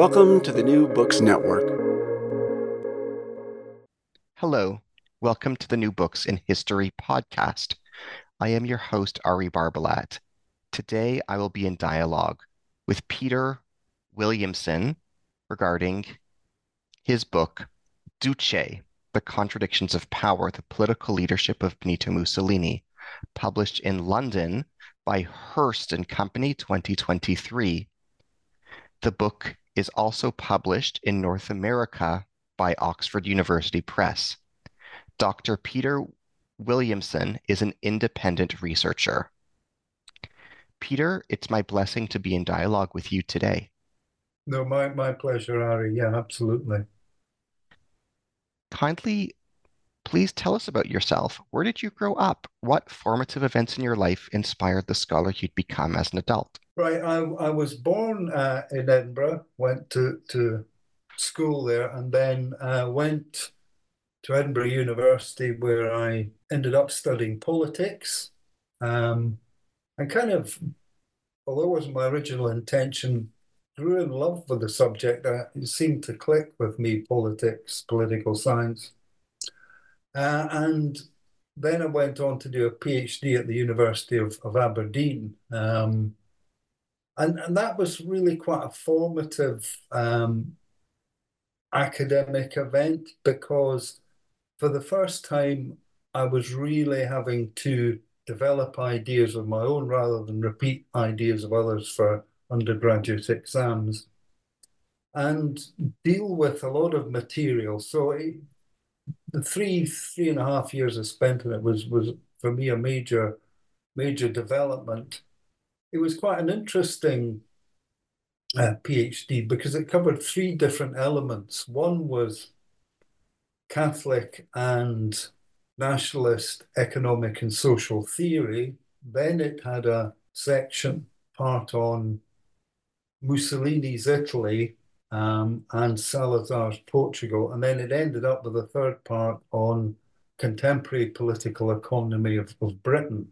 Welcome to the New Books Network. Hello. Welcome to the New Books in History podcast. I am your host, Ari Barbalat. Today, I will be in dialogue with Peter Williamson regarding his book, Duce, The Contradictions of Power, The Political Leadership of Benito Mussolini, published in London by Hurst and Company 2023. The book is also published in North America by Oxford University Press. Dr. Peter Williamson is an independent researcher. Peter, it's my blessing to be in dialogue with you today. No, my, my pleasure, Ari. Yeah, absolutely. Kindly, please tell us about yourself. Where did you grow up? What formative events in your life inspired the scholar you'd become as an adult? Right, I, I was born uh, in Edinburgh, went to, to school there, and then uh, went to Edinburgh University, where I ended up studying politics. Um, and kind of, although it wasn't my original intention, grew in love with the subject. Uh, it seemed to click with me politics, political science. Uh, and then I went on to do a PhD at the University of, of Aberdeen. Um, and, and that was really quite a formative um, academic event because for the first time, I was really having to develop ideas of my own rather than repeat ideas of others for undergraduate exams and deal with a lot of material. So it, the three, three and a half years I spent in it was, was for me a major, major development. It was quite an interesting uh, PhD because it covered three different elements. One was Catholic and nationalist economic and social theory. Then it had a section part on Mussolini's Italy um, and Salazar's Portugal. And then it ended up with a third part on contemporary political economy of, of Britain.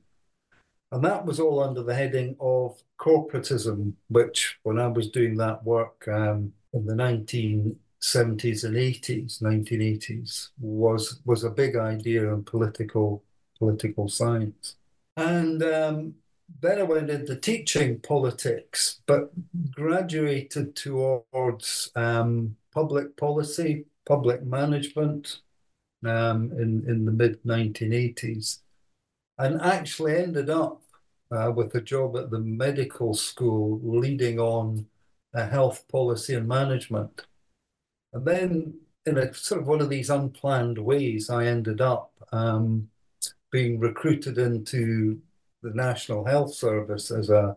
And that was all under the heading of corporatism, which when I was doing that work um, in the 1970s and 80s, 1980s, was was a big idea in political political science. And um, then I went into teaching politics, but graduated towards um, public policy, public management um, in, in the mid 1980s, and actually ended up uh, with a job at the medical school leading on uh, health policy and management. And then, in a sort of one of these unplanned ways, I ended up um, being recruited into the National Health Service as a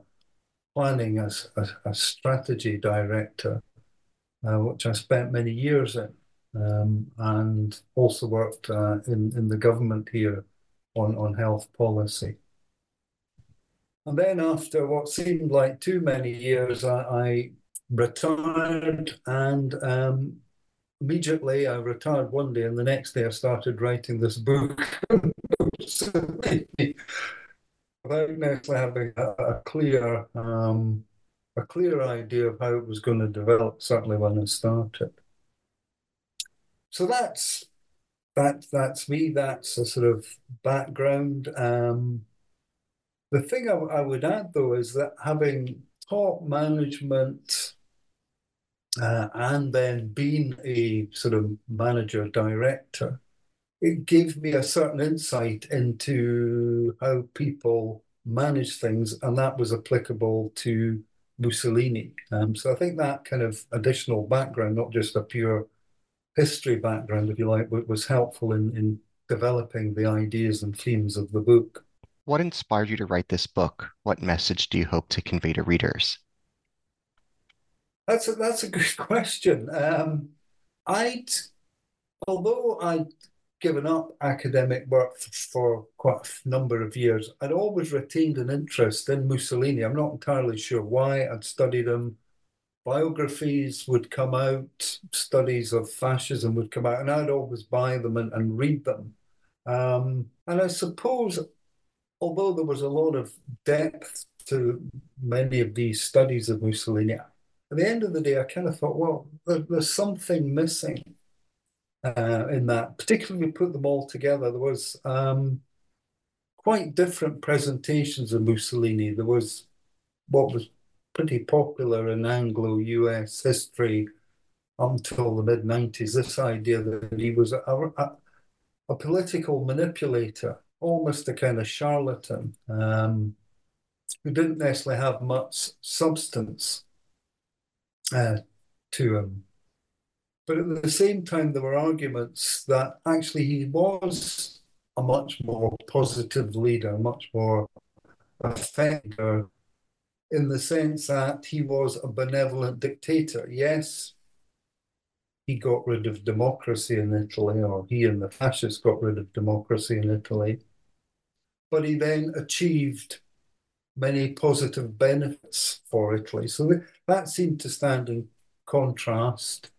planning as a, a, strategy director, uh, which I spent many years in, um, and also worked uh, in in the government here on on health policy. And then, after what seemed like too many years, I, I retired and um, immediately I retired one day and the next day I started writing this book without necessarily having a, a clear um, a clear idea of how it was going to develop certainly when I started. So that's that that's me, that's a sort of background. Um, the thing I, I would add though is that having taught management uh, and then being a sort of manager director, it gave me a certain insight into how people manage things, and that was applicable to Mussolini. Um, so I think that kind of additional background, not just a pure history background, if you like, was helpful in, in developing the ideas and themes of the book. What inspired you to write this book? What message do you hope to convey to readers? That's a, that's a good question. Um, I'd, although I'd given up academic work for quite a number of years, I'd always retained an interest in Mussolini. I'm not entirely sure why. I'd studied him. Biographies would come out, studies of fascism would come out, and I'd always buy them and, and read them. Um, and I suppose, although there was a lot of depth to many of these studies of Mussolini, at the end of the day, I kind of thought, well, there, there's something missing uh, in that. Particularly, we put them all together. There was um, quite different presentations of Mussolini. There was what was pretty popular in Anglo-US history until the mid 90s. This idea that he was a, a, a political manipulator, almost a kind of charlatan, um, who didn't necessarily have much substance uh, to him. But at the same time, there were arguments that actually he was a much more positive leader, much more effective in the sense that he was a benevolent dictator. Yes, he got rid of democracy in Italy, or he and the fascists got rid of democracy in Italy. But he then achieved many positive benefits for Italy. So that seemed to stand in contrast.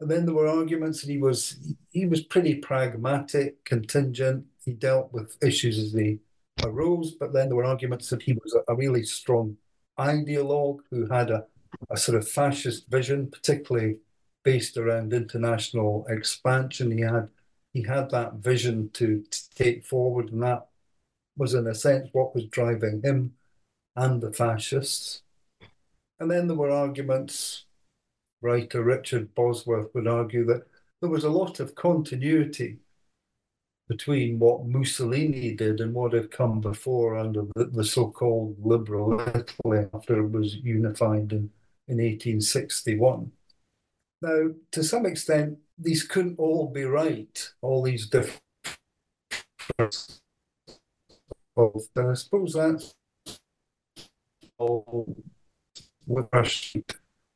And then there were arguments that he was he was pretty pragmatic, contingent. He dealt with issues as they arose, but then there were arguments that he was a, a really strong ideologue who had a, a sort of fascist vision, particularly based around international expansion. He had he had that vision to, to take forward, and that was in a sense what was driving him and the fascists. And then there were arguments. Writer Richard Bosworth would argue that there was a lot of continuity between what Mussolini did and what had come before under the, the so-called liberal Italy after it was unified in, in 1861. Now, to some extent, these couldn't all be right, all these different. I suppose that's all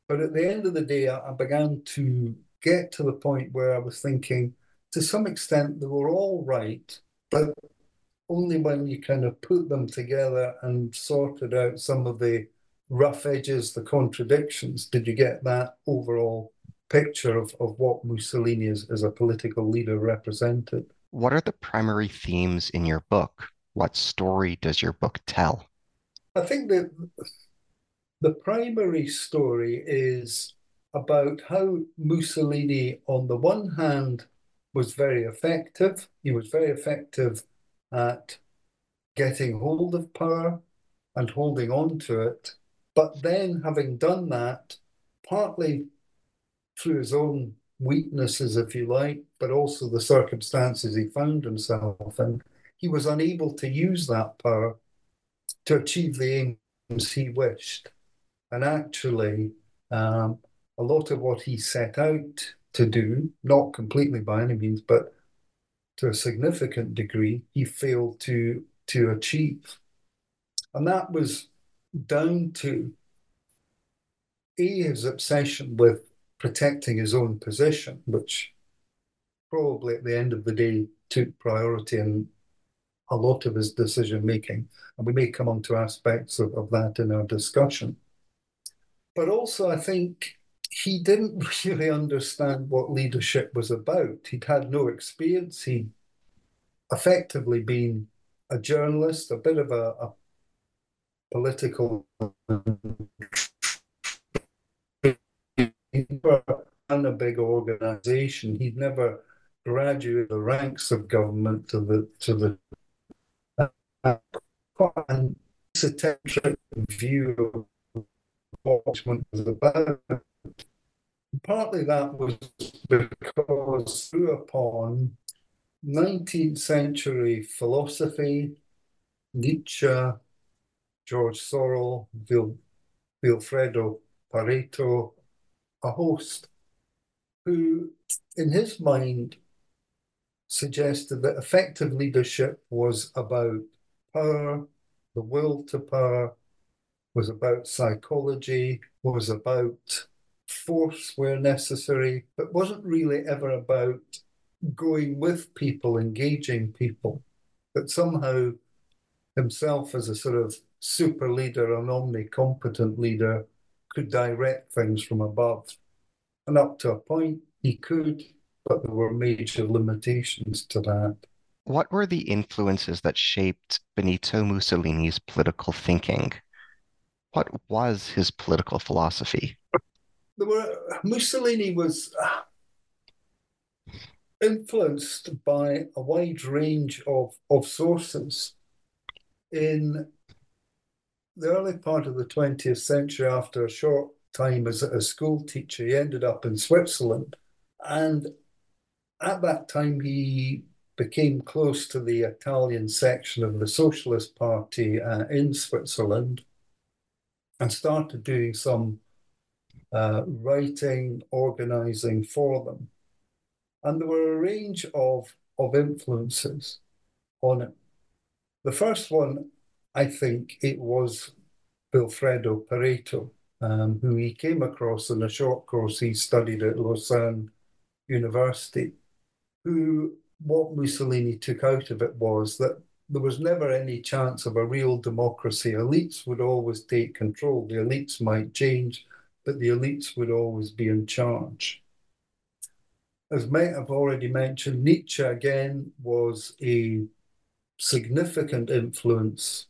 But at the end of the day, I began to get to the point where I was thinking, to some extent, they were all right, but only when you kind of put them together and sorted out some of the rough edges, the contradictions, did you get that overall picture of, of what Mussolini as, as a political leader represented. What are the primary themes in your book? What story does your book tell? I think that the primary story is about how Mussolini, on the one hand, was very effective. He was very effective at getting hold of power and holding on to it. But then, having done that, partly through his own weaknesses, if you like, but also the circumstances he found himself in, he was unable to use that power to achieve the aims he wished. And actually, um, a lot of what he set out to do, not completely by any means, but to a significant degree, he failed to to achieve. And that was down to A, his obsession with protecting his own position, which probably at the end of the day took priority in a lot of his decision making. And we may come on to aspects of, of that in our discussion. But also, I think he didn't really understand what leadership was about. He'd had no experience. He'd effectively been a journalist, a bit of a, a political run a big organization. He'd never graduated the ranks of government to the to the uh, quite esoteric view about. Partly that was because through upon 19th century philosophy, Nietzsche, George Sorel, Vil, Vilfredo Pareto, a host who, in his mind, suggested that effective leadership was about power, the will to power, was about psychology, was about force where necessary, but wasn't really ever about going with people, engaging people, but somehow himself as a sort of super leader, an omnicompetent leader, could direct things from above. And up to a point, he could, but there were major limitations to that. What were the influences that shaped Benito Mussolini's political thinking? What was his political philosophy? Were Mussolini was uh, influenced by a wide range of, of sources. In the early part of the 20th century, after a short time as a school teacher, he ended up in Switzerland. And at that time, he became close to the Italian section of the Socialist Party uh, in Switzerland and started doing some uh, writing, organizing for them. And there were a range of, of influences on it. The first one, I think it was Vilfredo Pareto, um, who he came across in a short course he studied at Lausanne University, who what Mussolini took out of it was that there was never any chance of a real democracy. Elites would always take control. The elites might change, but the elites would always be in charge. As I've already mentioned, Nietzsche again was a significant influence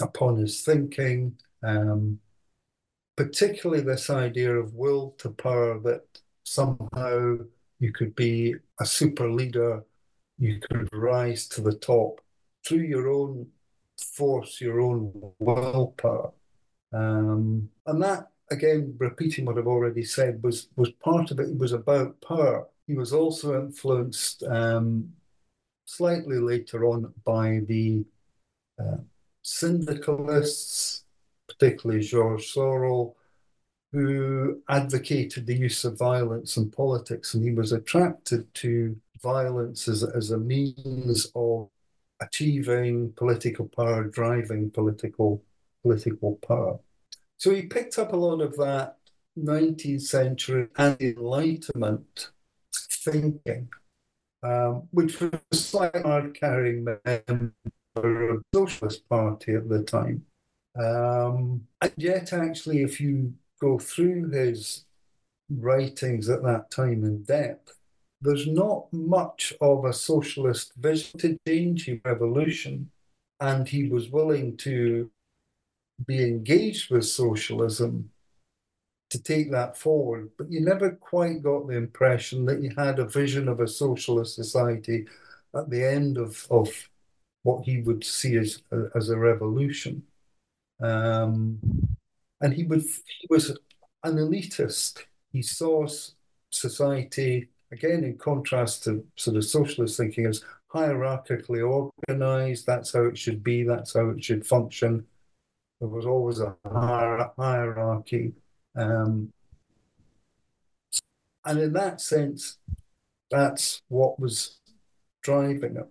upon his thinking, um, particularly this idea of will to power that somehow you could be a super leader, you could rise to the top through your own force, your own willpower. Um, and that, again, repeating what I've already said, was, was part of it. It was about power. He was also influenced um, slightly later on by the uh, syndicalists, particularly Georges Sorel, who advocated the use of violence in politics, and he was attracted to violence as, as a means of achieving political power, driving political political power. So he picked up a lot of that 19th century and Enlightenment thinking, um, which was a slightly hard carrying member of the Socialist Party at the time. Um, and yet, actually, if you go through his writings at that time in depth, there's not much of a socialist vision to change revolution, and he was willing to be engaged with socialism to take that forward. But you never quite got the impression that he had a vision of a socialist society at the end of, of what he would see as, as a revolution. Um, and he would he was an elitist. He saw society again in contrast to sort of socialist thinking as hierarchically organized. That's how it should be. That's how it should function. There was always a hierarchy, um, and in that sense, that's what was driving it.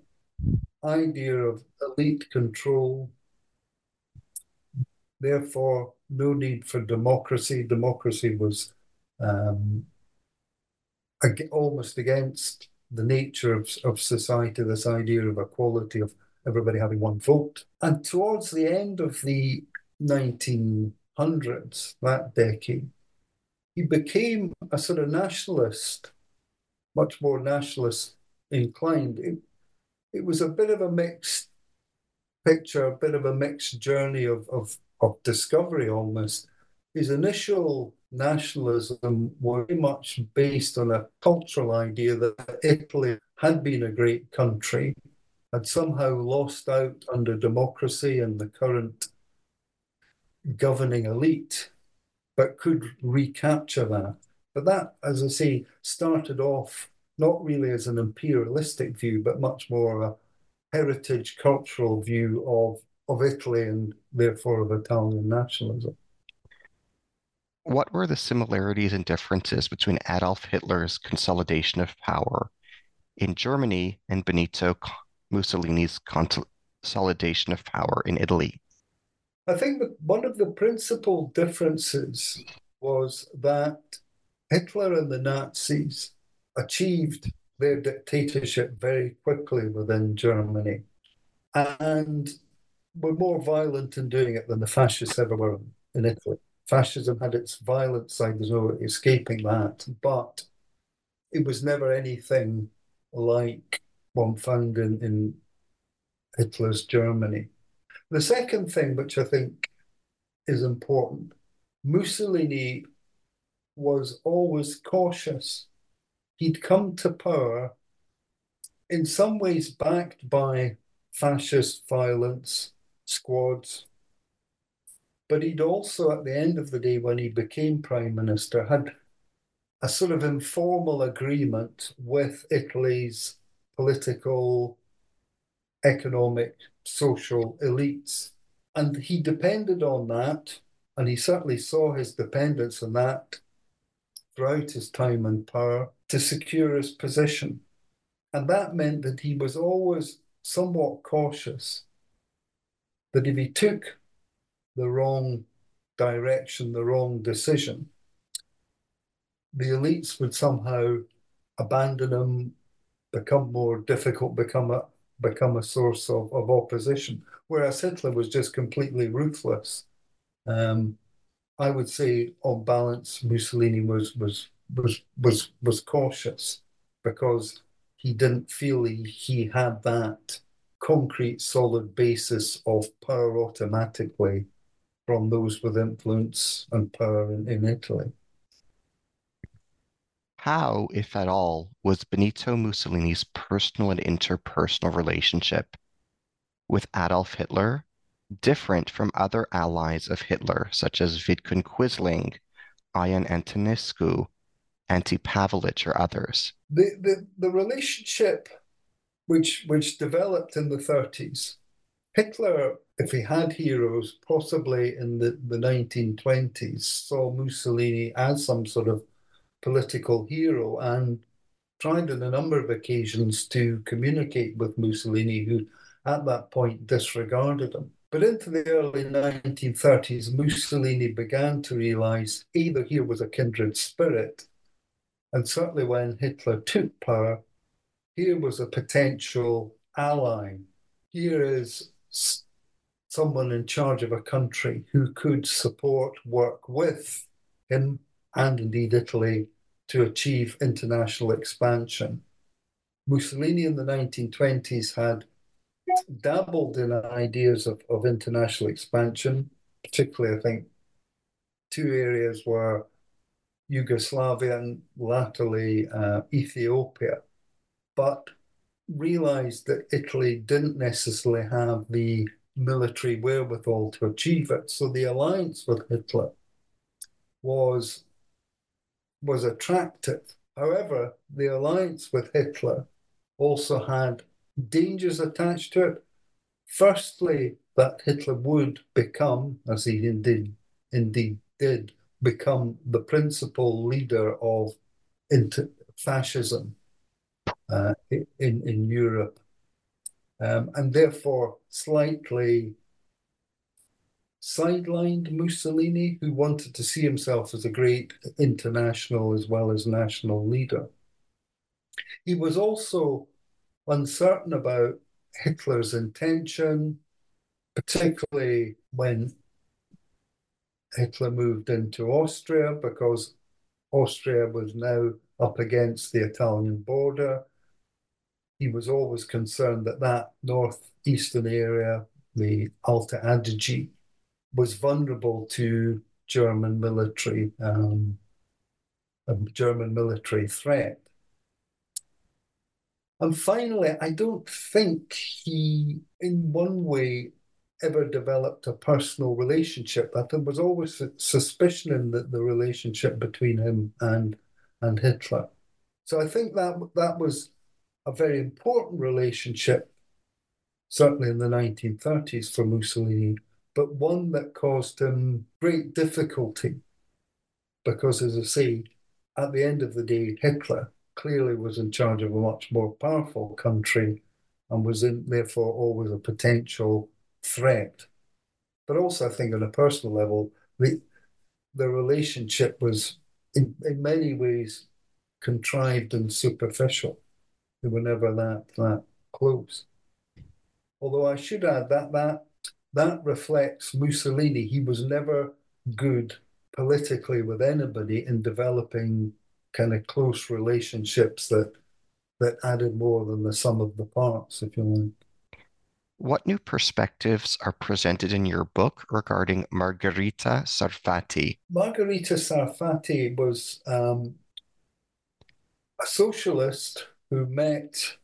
Idea of elite control, therefore no need for democracy. Democracy was um, almost against the nature of, of society, this idea of equality, of everybody having one vote. And towards the end of the 1900s, that decade, he became a sort of nationalist, much more nationalist inclined. It, it was a bit of a mixed picture, a bit of a mixed journey of, of of discovery almost. His initial nationalism was very much based on a cultural idea that Italy had been a great country, had somehow lost out under democracy and the current governing elite, but could recapture that. But that, as I say, started off not really as an imperialistic view, but much more a heritage cultural view of of Italy and therefore of Italian nationalism. What were the similarities and differences between Adolf Hitler's consolidation of power in Germany and Benito Mussolini's consolidation of power in Italy? I think that one of the principal differences was that Hitler and the Nazis achieved their dictatorship very quickly within Germany and were more violent in doing it than the fascists ever were in Italy. Fascism had its violent side, there's no escaping that, but it was never anything like one found in, in Hitler's Germany. The second thing, which I think is important, Mussolini was always cautious. He'd come to power in some ways backed by fascist violence squads. But he'd also, at the end of the day, when he became prime minister, had a sort of informal agreement with Italy's political, economic, social elites. And he depended on that, and he certainly saw his dependence on that throughout his time in power to secure his position. And that meant that he was always somewhat cautious that if he took the wrong direction, the wrong decision, the elites would somehow abandon him, become more difficult, become a become a source of, of opposition. Whereas Hitler was just completely ruthless. Um, I would say, on balance, Mussolini was was was was was cautious because he didn't feel he, he had that concrete, solid basis of power automatically from those with influence and power in, in Italy. How, if at all, was Benito Mussolini's personal and interpersonal relationship with Adolf Hitler different from other allies of Hitler, such as Vidkun Quisling, Ion Antonescu, Ante Pavelic, or others? The, the, the relationship which, which developed in the 30s, Hitler, if he had heroes, possibly in the, the 1920s, saw Mussolini as some sort of political hero and tried on a number of occasions to communicate with Mussolini, who at that point disregarded him. But into the early 1930s, Mussolini began to realize either here was a kindred spirit, and certainly when Hitler took power, here was a potential ally. Here is someone in charge of a country who could support, work with him and indeed Italy to achieve international expansion. Mussolini in the 1920s had dabbled in ideas of, of international expansion, particularly, I think, two areas were Yugoslavia and latterly uh, Ethiopia, but realized that Italy didn't necessarily have the military wherewithal to achieve it. So the alliance with Hitler was was attractive. However, the alliance with Hitler also had dangers attached to it. Firstly, that Hitler would become, as he indeed indeed did, become the principal leader of fascism uh, in in Europe, um, and therefore slightly sidelined Mussolini, who wanted to see himself as a great international as well as national leader. He was also uncertain about Hitler's intention, particularly when Hitler moved into Austria, because Austria was now up against the Italian border. He was always concerned that that northeastern area, the Alto Adige, was vulnerable to German military um, German military threat. And finally, I don't think he, in one way, ever developed a personal relationship. That there was always suspicion in the, the relationship between him and and Hitler. So I think that that was a very important relationship, certainly in the 1930s for Mussolini, but one that caused him great difficulty because, as I say, at the end of the day, Hitler clearly was in charge of a much more powerful country and was in, therefore always a potential threat. But also, I think on a personal level, the the relationship was in, in many ways contrived and superficial. They were never that that close. Although I should add that that that reflects Mussolini. He was never good politically with anybody in developing kind of close relationships that that added more than the sum of the parts, if you like. What new perspectives are presented in your book regarding Margherita Sarfatti? Margherita Sarfatti was um, a socialist who met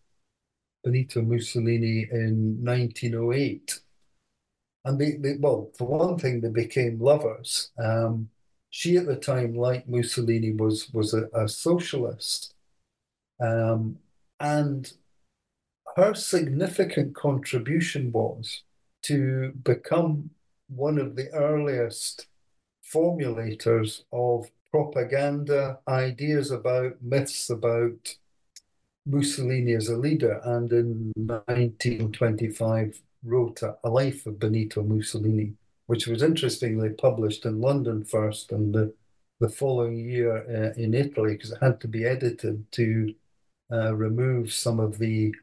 Benito Mussolini in 1908. And they, they well, for one thing, they became lovers. Um, she at the time, like Mussolini, was was a, a socialist, um, and her significant contribution was to become one of the earliest formulators of propaganda, ideas about, myths about Mussolini as a leader, and in 1925 wrote a, life of Benito Mussolini, which was interestingly published in London first and the, the following year uh, in Italy because it had to be edited to uh, remove some of the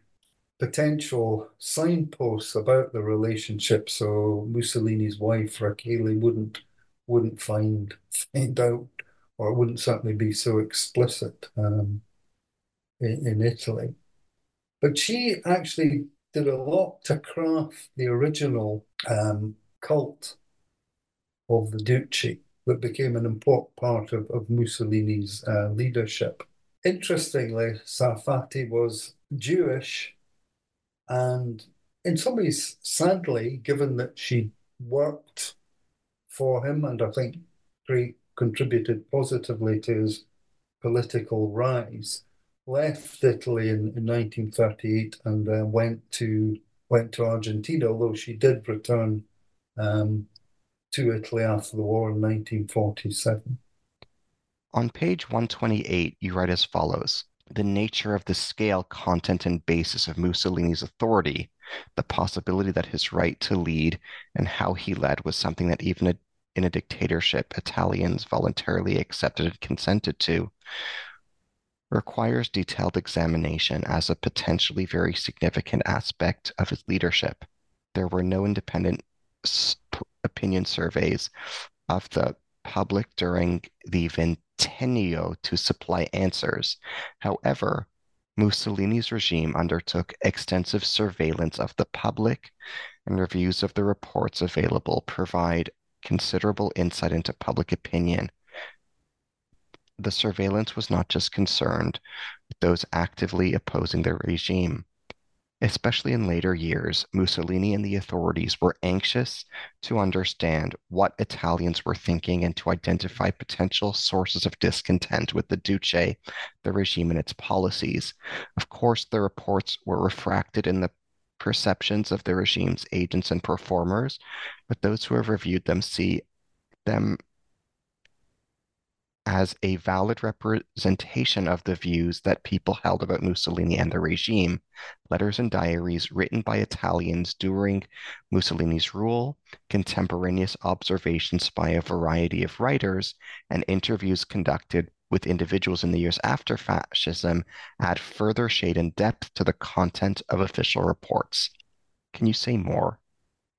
potential signposts about the relationship so Mussolini's wife Rachele wouldn't wouldn't find find out or it wouldn't certainly be so explicit. Um, in, in Italy. But she actually did a lot to craft the original um, cult of the Duce that became an important part of, of Mussolini's uh, leadership. Interestingly, Sarfatti was Jewish, and in some ways, sadly, given that she worked for him and I think contributed positively to his political rise, left Italy in, in 1938 and uh, went to went to Argentina, although she did return um, to Italy after the war in 1947. On page 128, you write as follows The nature of the scale, content, and basis of Mussolini's authority, the possibility that his right to lead and how he led was something that even a, in a dictatorship Italians voluntarily accepted and consented to, requires detailed examination as a potentially very significant aspect of his leadership. There were no independent opinion surveys of the public during the Ventennio to supply answers. However, Mussolini's regime undertook extensive surveillance of the public, and reviews of the reports available provide considerable insight into public opinion the surveillance was not just concerned with those actively opposing the regime. Especially in later years, Mussolini and the authorities were anxious to understand what Italians were thinking and to identify potential sources of discontent with the Duce, the regime, and its policies. Of course, the reports were refracted in the perceptions of the regime's agents and performers, but those who have reviewed them see them as a valid representation of the views that people held about Mussolini and the regime. Letters and diaries written by Italians during Mussolini's rule, contemporaneous observations by a variety of writers, and interviews conducted with individuals in the years after fascism add further shade and depth to the content of official reports. Can you say more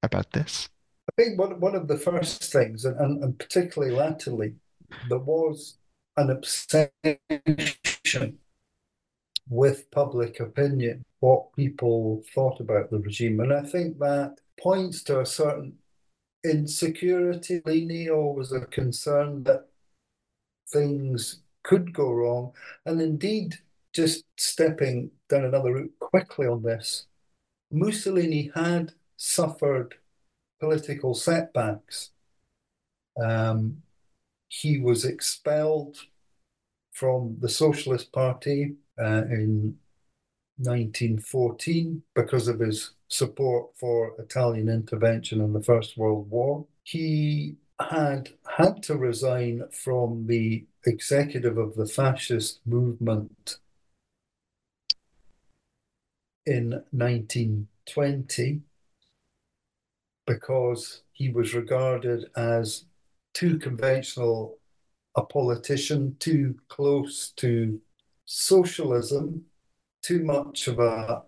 about this? I think one, one of the first things, and, and, particularly latterly, there was an obsession with public opinion, what people thought about the regime. And I think that points to a certain insecurity. Lini was a concern that things could go wrong. And indeed, just stepping down another route quickly on this, Mussolini had suffered political setbacks. Um, he was expelled from the Socialist Party uh, in 1914 because of his support for Italian intervention in the First World War. He had had to resign from the executive of the fascist movement in 1920 because he was regarded as too conventional a politician, too close to socialism, too much of a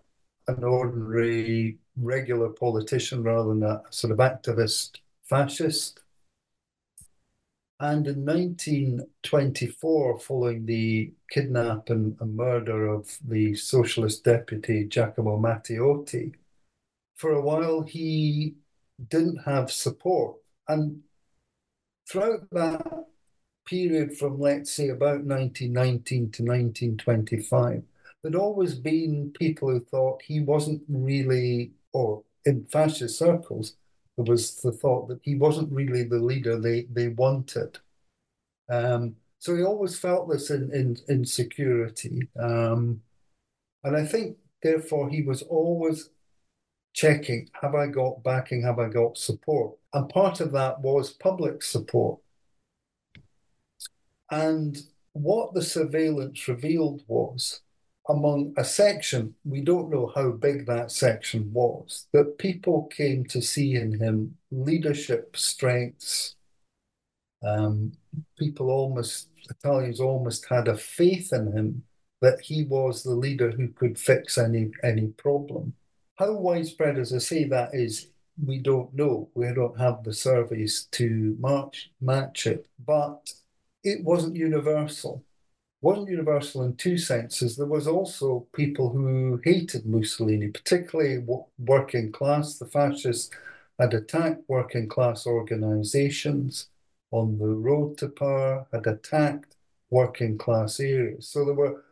an ordinary regular politician rather than a sort of activist fascist. And in 1924, following the kidnap and, and murder of the socialist deputy Giacomo Matteotti, for a while he didn't have support. And throughout that period from, let's say, about 1919 to 1925, there'd always been people who thought he wasn't really, or in fascist circles, there was the thought that he wasn't really the leader they, they wanted. Um, so he always felt this in, in, insecurity. Um, and I think, therefore, he was always checking have I got backing, have I got support? And part of that was public support. And what the surveillance revealed was among a section, we don't know how big that section was, that people came to see in him leadership strengths. Um, people almost, Italians almost had a faith in him that he was the leader who could fix any any problem. How widespread, as I say, that is, we don't know. We don't have the surveys to match match it, but it wasn't universal wasn't universal in two senses. There was also people who hated Mussolini, particularly working class. The fascists had attacked working class organizations on the road to power, had attacked working class areas. So there were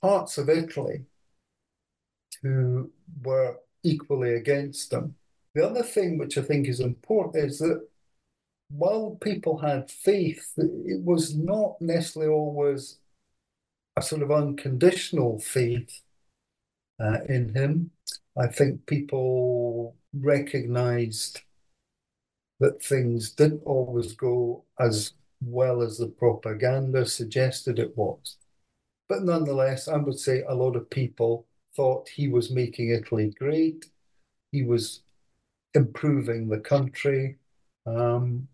parts of Italy who were equally against them. The other thing which I think is important is that while people had faith, it was not necessarily always a sort of unconditional faith uh, in him. I think people recognized that things didn't always go as well as the propaganda suggested it was. But nonetheless, I would say a lot of people thought he was making Italy great. He was improving the country um,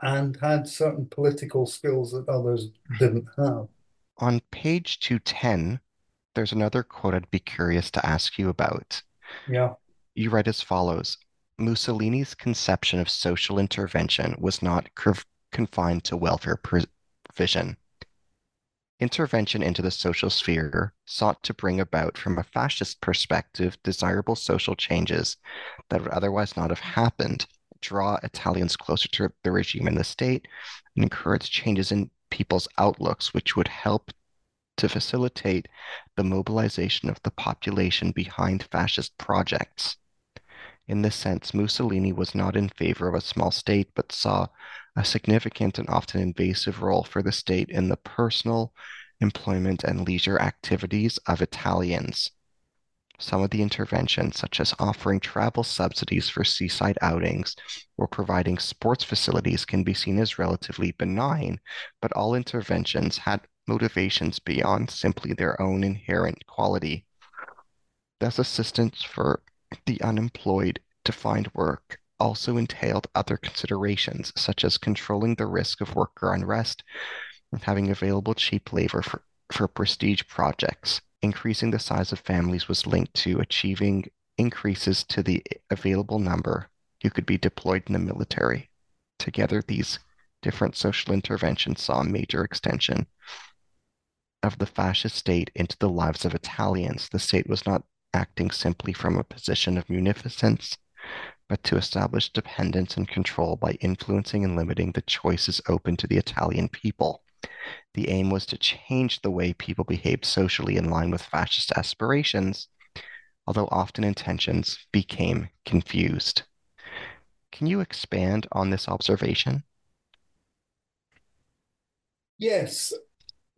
and had certain political skills that others didn't have. On page 210, there's another quote I'd be curious to ask you about. Yeah. You write as follows Mussolini's conception of social intervention was not confined to welfare provision. Intervention into the social sphere sought to bring about, from a fascist perspective, desirable social changes that would otherwise not have happened, draw Italians closer to the regime and the state, and encourage changes in people's outlooks, which would help to facilitate the mobilization of the population behind fascist projects. In this sense, Mussolini was not in favor of a small state, but saw a significant and often invasive role for the state in the personal, employment, and leisure activities of Italians. Some of the interventions, such as offering travel subsidies for seaside outings or providing sports facilities, can be seen as relatively benign, but all interventions had motivations beyond simply their own inherent quality. Thus, assistance for the unemployed to find work also entailed other considerations, such as controlling the risk of worker unrest and having available cheap labor for, for prestige projects increasing the size of families was linked to achieving increases to the available number who could be deployed in the military. Together, these different social interventions saw a major extension of the fascist state into the lives of Italians. The state was not acting simply from a position of munificence, but to establish dependence and control by influencing and limiting the choices open to the Italian people. The aim was to change the way people behaved socially in line with fascist aspirations, although often intentions became confused. Can you expand on this observation? Yes.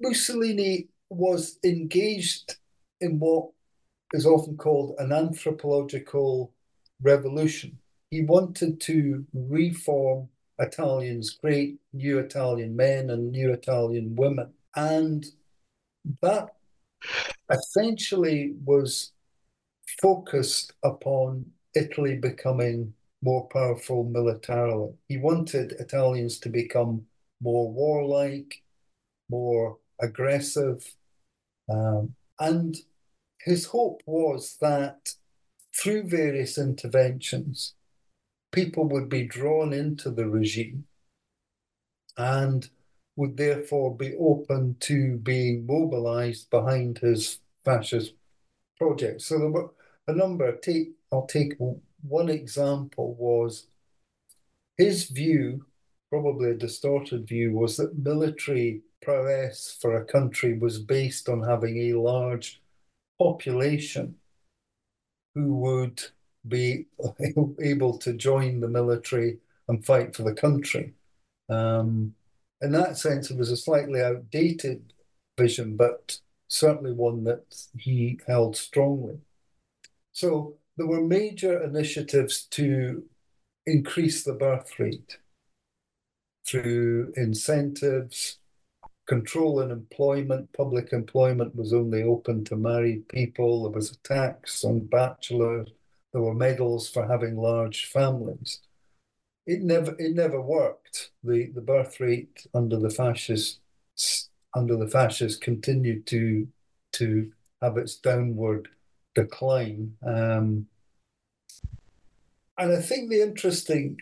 Mussolini was engaged in what is often called an anthropological revolution. He wanted to reform Italians, great new Italian men and new Italian women. And that essentially was focused upon Italy becoming more powerful militarily. He wanted Italians to become more warlike, more aggressive. Um, and his hope was that through various interventions, people would be drawn into the regime and would therefore be open to being mobilized behind his fascist project. So there were a number. Take I'll take one example was his view, probably a distorted view, was that military prowess for a country was based on having a large population who would be able to join the military and fight for the country. Um, in that sense, it was a slightly outdated vision, but certainly one that he held strongly. So there were major initiatives to increase the birth rate through incentives, control in employment. Public employment was only open to married people. There was a tax on bachelors. There were medals for having large families. It never it never worked. The the birth rate under the fascists under the fascists continued to to have its downward decline. Um, and I think the interesting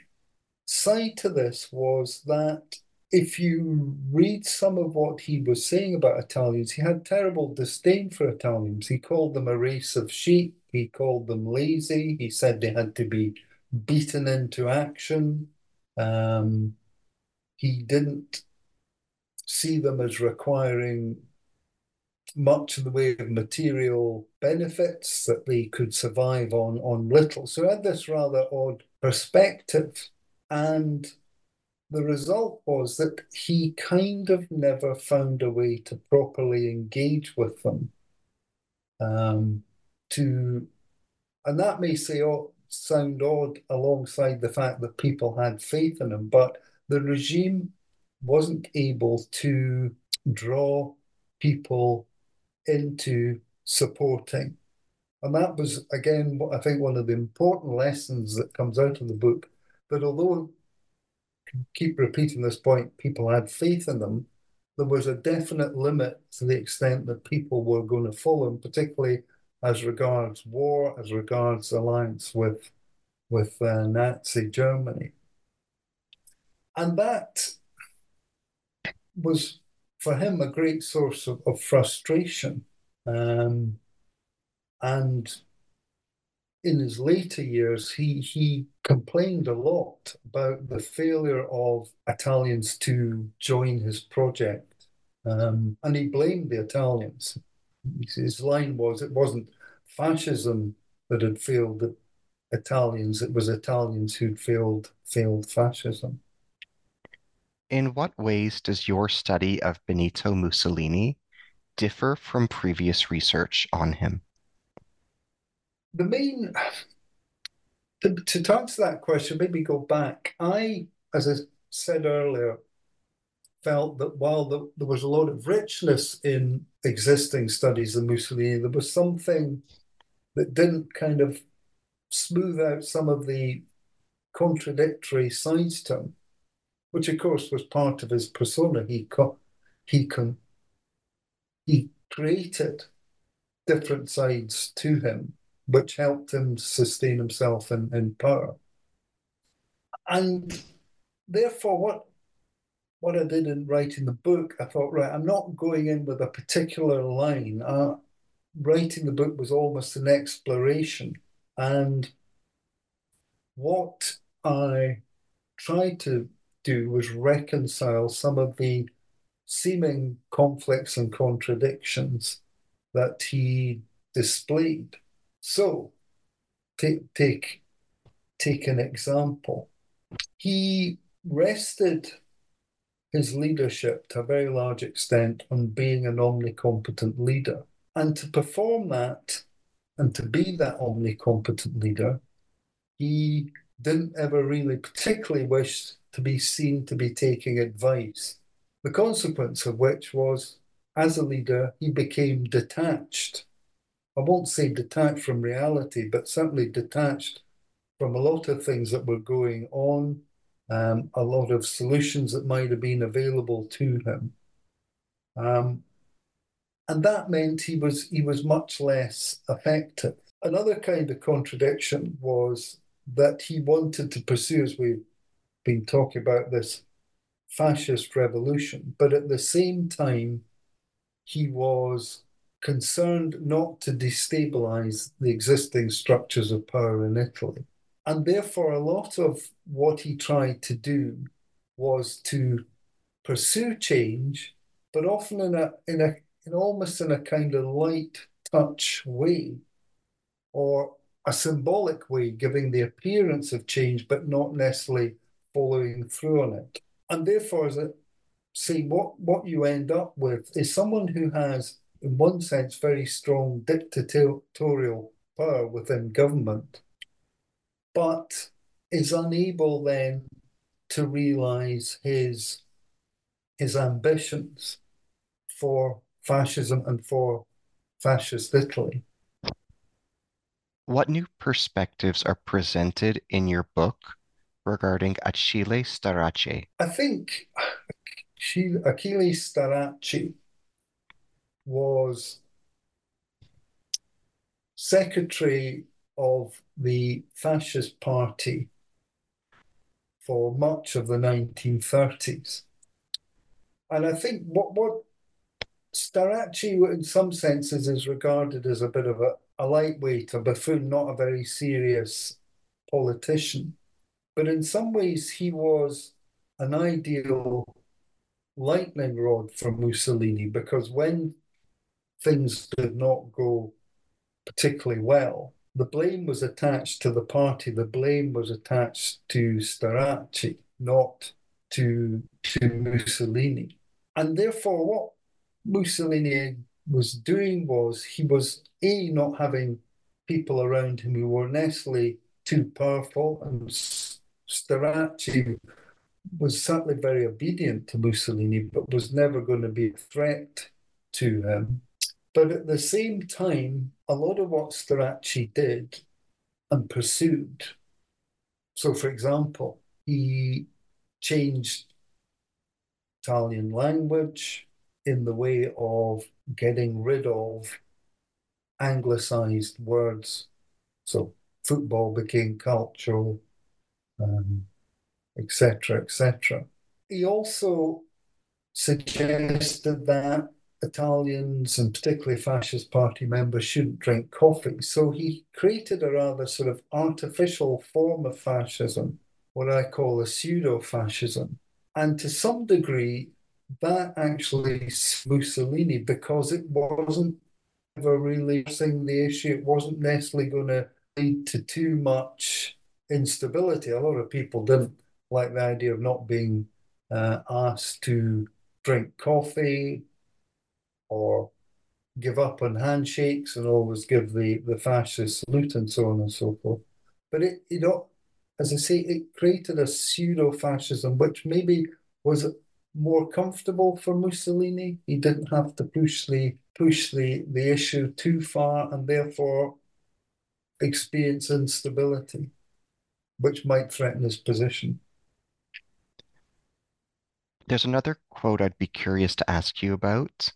side to this was that if you read some of what he was saying about Italians, he had terrible disdain for Italians. He called them a race of sheep. He called them lazy. He said they had to be beaten into action. Um, he didn't see them as requiring much in the way of material benefits that they could survive on on little. So I had this rather odd perspective. And the result was that he kind of never found a way to properly engage with them. Um, to and that may say oh, sound odd alongside the fact that people had faith in him, but the regime wasn't able to draw people into supporting. And that was, again, I think one of the important lessons that comes out of the book that although, keep repeating this point, people had faith in them, there was a definite limit to the extent that people were going to follow him, particularly as regards war, as regards alliance with, with uh, Nazi Germany. And that was for him a great source of, of frustration. Um, and in his later years, he he complained a lot about the failure of Italians to join his project, um, and he blamed the Italians. His line was, "It wasn't fascism that had failed the Italians; it was Italians who'd failed failed fascism." In what ways does your study of Benito Mussolini differ from previous research on him? The main, to, to answer that question, maybe go back. I, as I said earlier, felt that while the, there was a lot of richness in existing studies of Mussolini, there was something that didn't kind of smooth out some of the contradictory sides to him which of course was part of his persona. He co- he he created different sides to him, which helped him sustain himself in, in power. And therefore, what what I did in writing the book, I thought, right, I'm not going in with a particular line. Uh, writing the book was almost an exploration. And what I tried to do was reconcile some of the seeming conflicts and contradictions that he displayed. So, take take take an example. He rested his leadership to a very large extent on being an omnicompetent leader. And to perform that and to be that omnicompetent leader, he didn't ever really particularly wish to be seen to be taking advice. The consequence of which was, as a leader, he became detached. I won't say detached from reality, but certainly detached from a lot of things that were going on, um, a lot of solutions that might have been available to him. Um, and that meant he was he was much less effective. Another kind of contradiction was that he wanted to pursue, as we've been talking about, this fascist revolution, but at the same time, he was concerned not to destabilize the existing structures of power in Italy. And therefore, a lot of what he tried to do was to pursue change, but often in a in a in almost in a kind of light touch way, or a symbolic way, giving the appearance of change, but not necessarily following through on it. And therefore, as I say, what, what you end up with is someone who has, in one sense, very strong dictatorial power within government, but is unable then to realize his his ambitions for fascism and for fascist Italy. What new perspectives are presented in your book regarding Achille Starace? I think Achille Starace was secretary of the fascist party for much of the 1930s. And I think what, what Starace, in some senses, is regarded as a bit of a, a lightweight, a buffoon, not a very serious politician. But in some ways, he was an ideal lightning rod for Mussolini because when things did not go particularly well, the blame was attached to the party, the blame was attached to Starace, not to, to Mussolini. And therefore, what Mussolini was doing was he was a not having people around him who were necessarily too powerful, and Starace was certainly very obedient to Mussolini, but was never going to be a threat to him. But at the same time, a lot of what Starace did and pursued. So, for example, he changed Italian language, in the way of getting rid of anglicized words. So football became cultural, etc., um, etc. Et he also suggested that Italians and particularly fascist party members shouldn't drink coffee. So he created a rather sort of artificial form of fascism, what I call a pseudo fascism. And to some degree, that actually Mussolini because it wasn't ever really seeing the issue. It wasn't necessarily going to lead to too much instability. A lot of people didn't like the idea of not being uh, asked to drink coffee or give up on handshakes and always give the, the fascist salute and so on and so forth. But it, you know, as I say, it created a pseudo fascism, which maybe was more comfortable for Mussolini. He didn't have to push the push the, the issue too far and therefore experience instability, which might threaten his position. There's another quote I'd be curious to ask you about.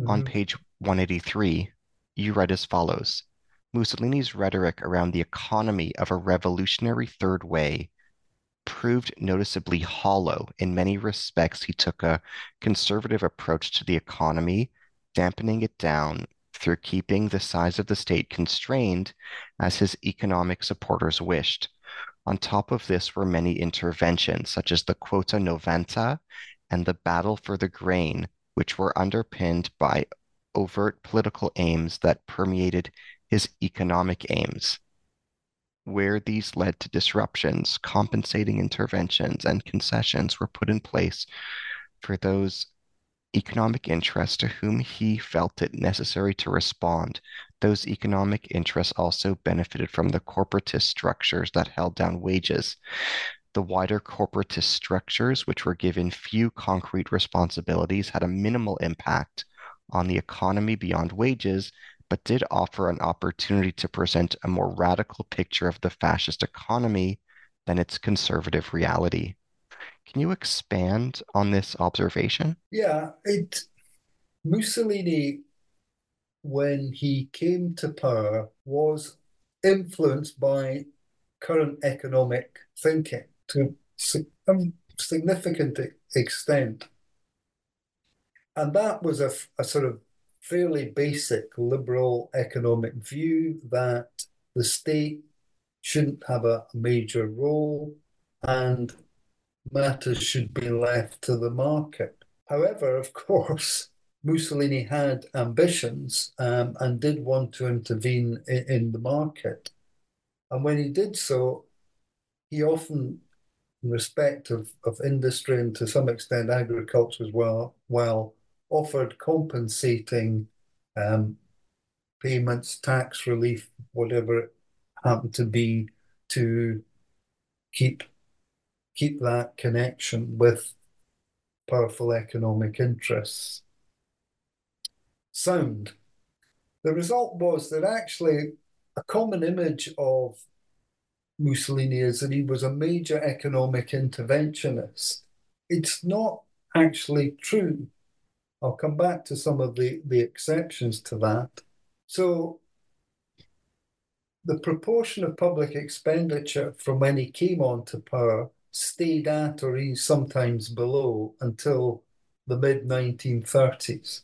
Mm-hmm. On page 183, you write as follows Mussolini's rhetoric around the economy of a revolutionary third way proved noticeably hollow. In many respects, he took a conservative approach to the economy, dampening it down through keeping the size of the state constrained as his economic supporters wished. On top of this were many interventions, such as the Quota Novanta and the battle for the grain, which were underpinned by overt political aims that permeated his economic aims where these led to disruptions, compensating interventions and concessions were put in place for those economic interests to whom he felt it necessary to respond. Those economic interests also benefited from the corporatist structures that held down wages. The wider corporatist structures, which were given few concrete responsibilities, had a minimal impact on the economy beyond wages but did offer an opportunity to present a more radical picture of the fascist economy than its conservative reality. Can you expand on this observation? Yeah, it Mussolini, when he came to power, was influenced by current economic thinking to a significant extent. And that was a, a sort of fairly basic liberal economic view that the state shouldn't have a major role and matters should be left to the market. However, of course, Mussolini had ambitions um, and did want to intervene in, in, the market. And when he did so, he often, respect of, of industry and to some extent agriculture as well, well offered compensating um, payments, tax relief, whatever it happened to be, to keep keep that connection with powerful economic interests sound. The result was that actually a common image of Mussolini is that he was a major economic interventionist. It's not actually true. I'll come back to some of the, the exceptions to that. So, the proportion of public expenditure from when he came on to power stayed at or even sometimes below until the mid 1930s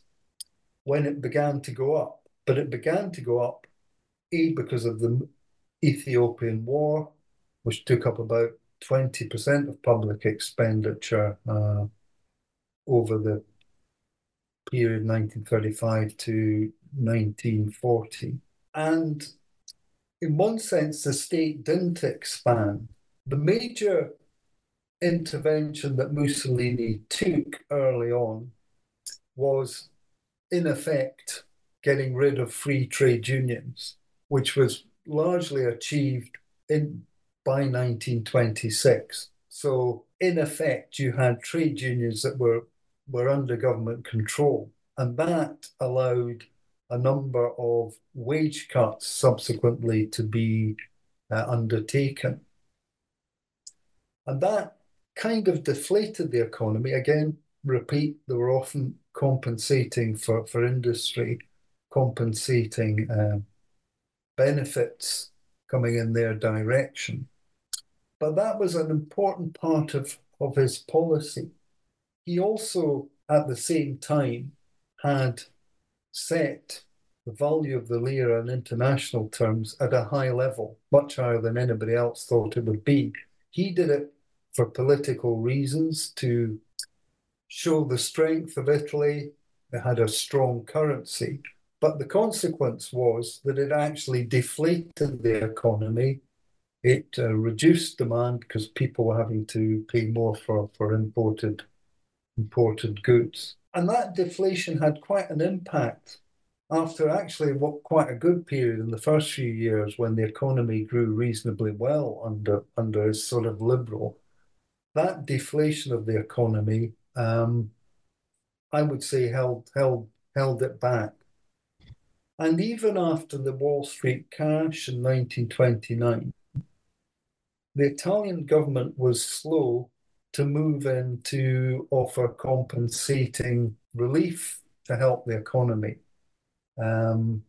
when it began to go up. But it began to go up, A, because of the Ethiopian War, which took up about 20% of public expenditure uh, over the period 1935 to 1940. And in one sense, the state didn't expand. The major intervention that Mussolini took early on was, in effect, getting rid of free trade unions, which was largely achieved in by 1926. So, in effect, you had trade unions that were were under government control. And that allowed a number of wage cuts subsequently to be uh, undertaken. And that kind of deflated the economy. Again, repeat, they were often compensating for, for industry, compensating uh, benefits coming in their direction. But that was an important part of, of his policy. He also, at the same time, had set the value of the lira in international terms at a high level, much higher than anybody else thought it would be. He did it for political reasons to show the strength of Italy. It had a strong currency. But the consequence was that it actually deflated the economy it uh, reduced demand because people were having to pay more for, for imported imported goods. And that deflation had quite an impact after actually what quite a good period in the first few years when the economy grew reasonably well under under sort of liberal. That deflation of the economy, um, I would say, held held held it back. And even after the Wall Street crash in 1929, the Italian government was slow to move in to offer compensating relief to help the economy. Um,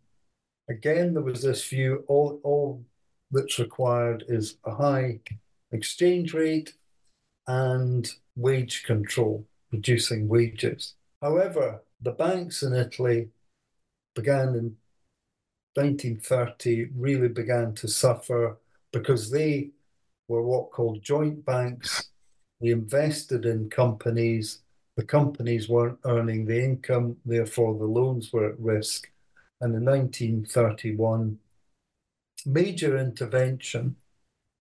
again, there was this view all, all that's required is a high exchange rate and wage control, reducing wages. However, the banks in Italy began in 1930, really began to suffer because they were what called joint banks. We invested in companies. The companies weren't earning the income, therefore the loans were at risk. And in 1931, major intervention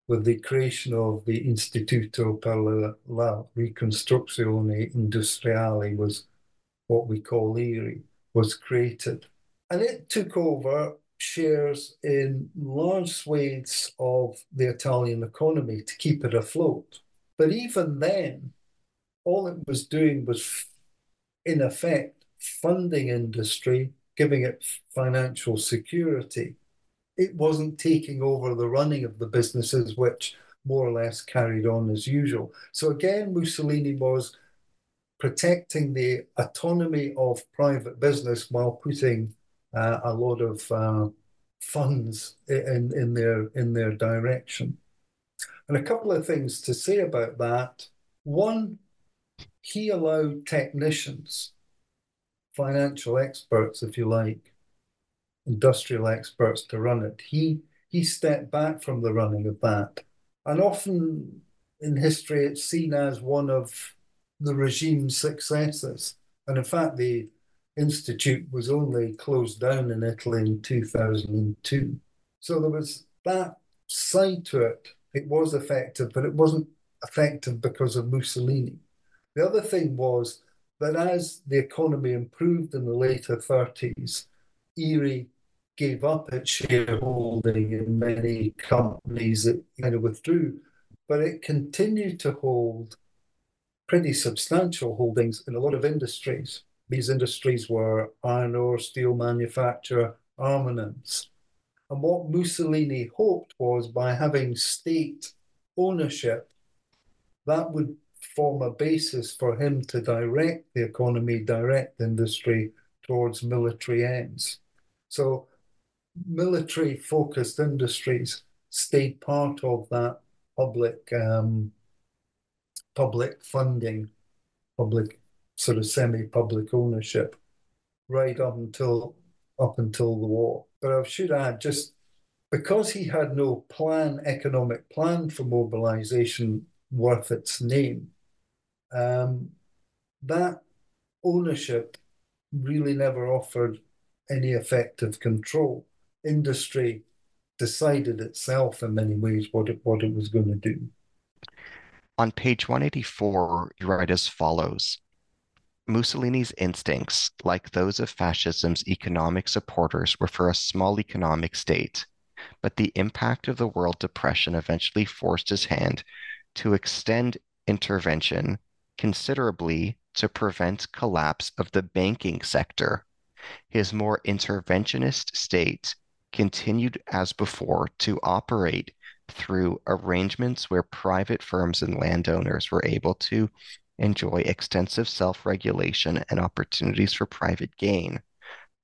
with the creation of the Istituto per la Ricostruzione Industriale was what we call IRI, was created. And it took over shares in large swathes of the Italian economy to keep it afloat. But even then, all it was doing was, in effect, funding industry, giving it financial security. It wasn't taking over the running of the businesses, which more or less carried on as usual. So again, Mussolini was protecting the autonomy of private business while putting uh, a lot of uh, funds in, in their in their direction. And a couple of things to say about that. One, he allowed technicians, financial experts, if you like, industrial experts to run it. He he stepped back from the running of that. And often in history it's seen as one of the regime's successes. And in fact, the institute was only closed down in Italy in 2002. So there was that side to it. It was effective, but it wasn't effective because of Mussolini. The other thing was that as the economy improved in the later 30s, IRI gave up its shareholding in many companies that kind of withdrew, but it continued to hold pretty substantial holdings in a lot of industries. These industries were iron ore, steel manufacture, armaments. And what Mussolini hoped was by having state ownership, that would form a basis for him to direct the economy, direct industry towards military ends. So, military focused industries stayed part of that public um, public funding, public sort of semi-public ownership, right up until up until the war. But I should add, just because he had no plan, economic plan for mobilization worth its name, um, that ownership really never offered any effective control. Industry decided itself in many ways what it what it was going to do. On page 184, you write as follows Mussolini's instincts, like those of fascism's economic supporters, were for a small economic state, but the impact of the world depression eventually forced his hand to extend intervention considerably to prevent collapse of the banking sector. His more interventionist state continued as before to operate through arrangements where private firms and landowners were able to enjoy extensive self regulation and opportunities for private gain.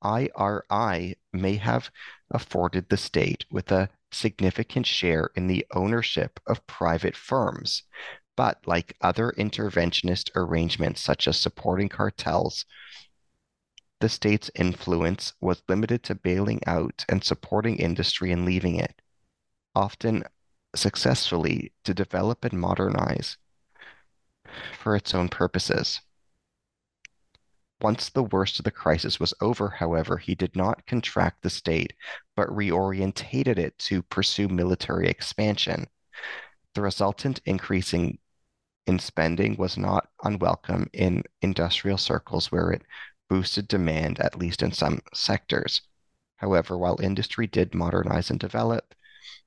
IRI may have afforded the state with a significant share in the ownership of private firms, but like other interventionist arrangements, such as supporting cartels, the state's influence was limited to bailing out and supporting industry and leaving it, often successfully, to develop and modernize for its own purposes. Once the worst of the crisis was over, however, he did not contract the state, but reorientated it to pursue military expansion. The resultant increasing in spending was not unwelcome in industrial circles where it boosted demand, at least in some sectors. However, while industry did modernize and develop,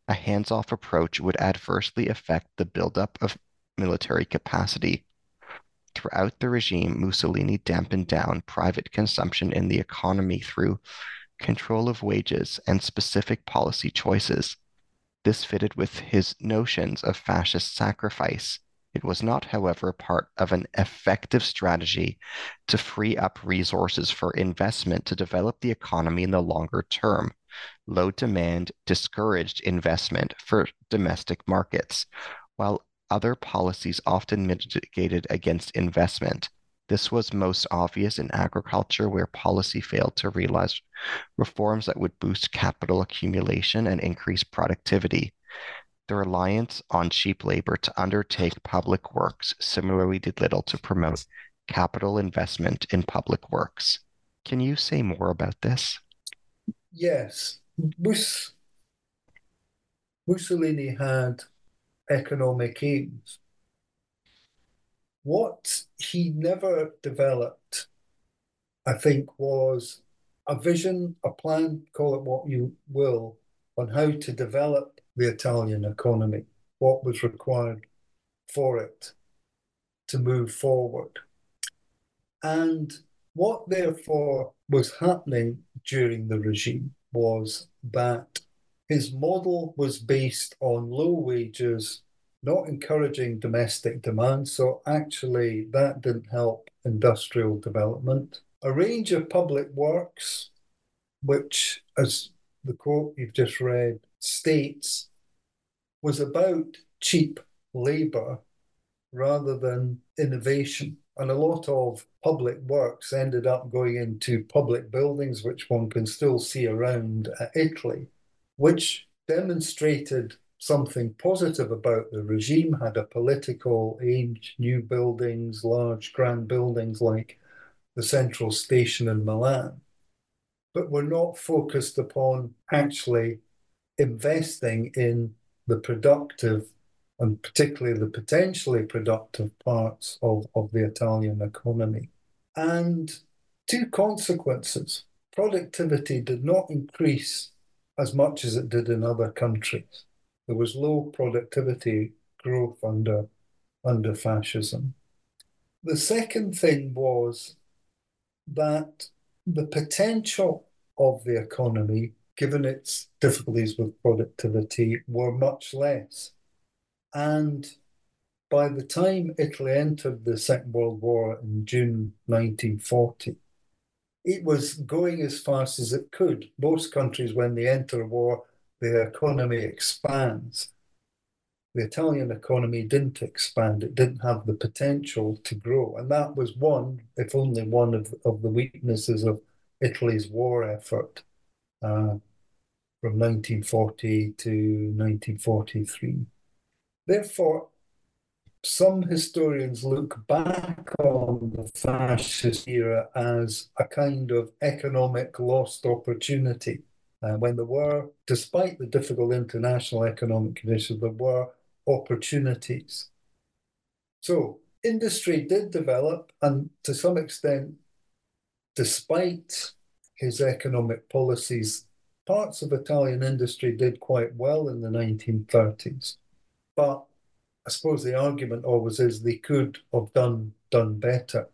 a hands off approach would adversely affect the buildup of military capacity. Throughout the regime, Mussolini dampened down private consumption in the economy through control of wages and specific policy choices. This fitted with his notions of fascist sacrifice it was not, however, part of an effective strategy to free up resources for investment to develop the economy in the longer term. Low demand discouraged investment for domestic markets, while other policies often mitigated against investment. This was most obvious in agriculture, where policy failed to realize reforms that would boost capital accumulation and increase productivity. The reliance on cheap labor to undertake public works similarly did little to promote capital investment in public works. Can you say more about this? Yes. Mussolini had economic aims. What he never developed, I think, was a vision, a plan, call it what you will, on how to develop the Italian economy, what was required for it to move forward. And What therefore was happening during the regime was that his model was based on low wages, not encouraging domestic demand. So actually, that didn't help industrial development. A range of public works, which, as the quote you've just read states, was about cheap labor rather than innovation. And a lot of public works ended up going into public buildings, which one can still see around uh, Italy, which demonstrated something positive about the regime, had a political aim, new buildings, large grand buildings like the central station in Milan, but were not focused upon actually investing in the productive and particularly the potentially productive parts of, of the Italian economy. And two consequences productivity did not increase as much as it did in other countries. There was low productivity growth under, under fascism. The second thing was that the potential of the economy, given its difficulties with productivity, were much less. And by the time Italy entered the Second World War in June 1940, it was going as fast as it could. Most countries, when they enter war, their economy expands. The Italian economy didn't expand, it didn't have the potential to grow. And that was one, if only one, of, of the weaknesses of Italy's war effort uh, from 1940 to 1943. Therefore, some historians look back on the fascist era as a kind of economic lost opportunity. Uh, when there were, despite the difficult international economic conditions, there were opportunities. So industry did develop, and to some extent, despite his economic policies, parts of Italian industry did quite well in the 1930s. But I suppose the argument always is they could have done done better.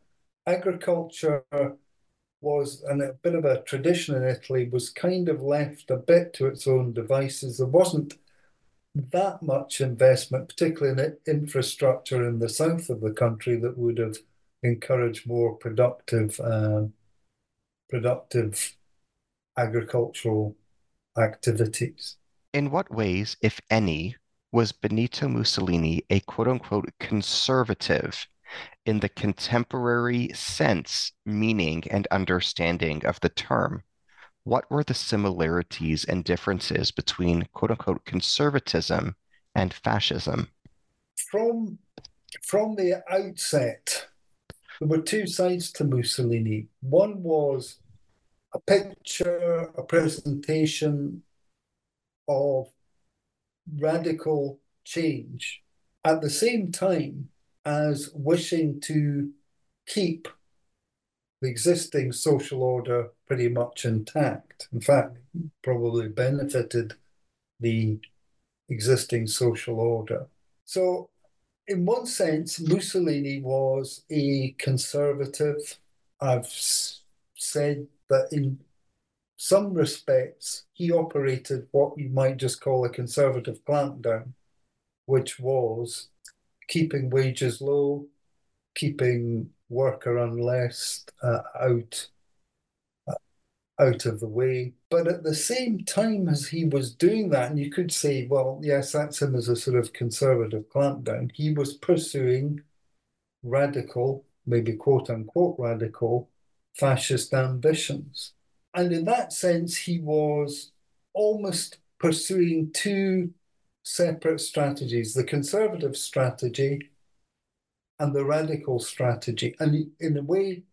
Agriculture was, and a bit of a tradition in Italy, was kind of left a bit to its own devices. There wasn't that much investment, particularly in infrastructure in the south of the country, that would have encouraged more productive, uh, productive agricultural activities. In what ways, if any, was Benito Mussolini a quote unquote conservative in the contemporary sense, meaning, and understanding of the term? What were the similarities and differences between quote unquote conservatism and fascism? From, from the outset, there were two sides to Mussolini. One was a picture, a presentation of radical change at the same time as wishing to keep the existing social order pretty much intact. In fact, probably benefited the existing social order. So, in one sense, Mussolini was a conservative. I've said that in some respects, he operated what you might just call a conservative clampdown, which was keeping wages low, keeping worker unrest uh, out uh, out of the way. But at the same time as he was doing that, and you could say, well, yes, that's him as a sort of conservative clampdown, he was pursuing radical, maybe quote unquote radical, fascist ambitions. And in that sense, he was almost pursuing two separate strategies the conservative strategy and the radical strategy. And in a way,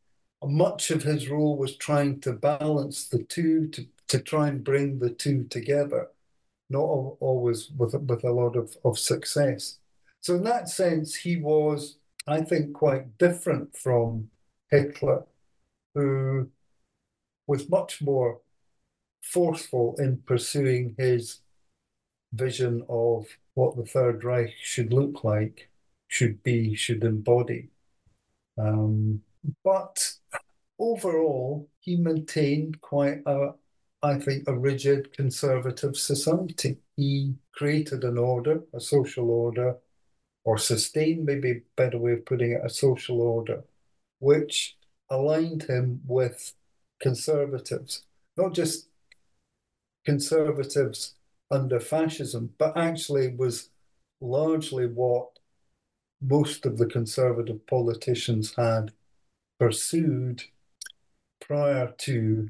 much of his role was trying to balance the two, to, to try and bring the two together, not always with, with a lot of, of success. So, in that sense, he was, I think, quite different from Hitler, who was much more forceful in pursuing his vision of what the Third Reich should look like, should be, should embody. Um, but overall, he maintained quite a, I think, a rigid conservative society. He created an order, a social order, or sustained, maybe a better way of putting it, a social order, which aligned him with conservatives, not just conservatives under fascism, but actually was largely what most of the conservative politicians had pursued prior to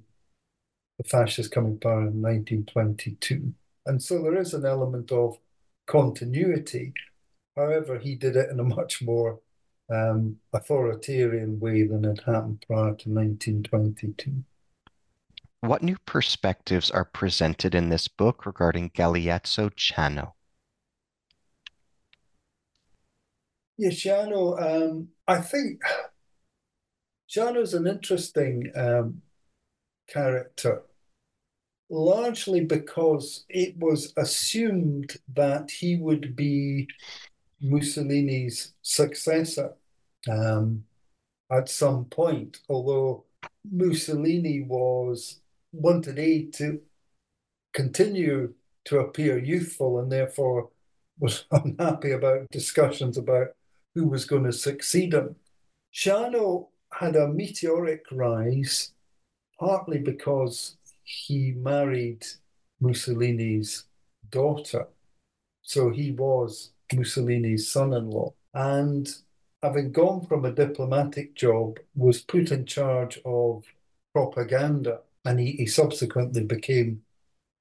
the fascists coming power in 1922. And so there is an element of continuity. However, he did it in a much more um, authoritarian way than had happened prior to 1922. What new perspectives are presented in this book regarding Galeazzo Ciano? Yeah, Ciano, um, I think Ciano's an interesting um, character, largely because it was assumed that he would be Mussolini's successor um, at some point, although Mussolini was wanted to continue to appear youthful and therefore was unhappy about discussions about who was going to succeed him. Ciano had a meteoric rise, partly because he married Mussolini's daughter. So he was Mussolini's son in law. And having gone from a diplomatic job, was put in charge of propaganda and he, he subsequently became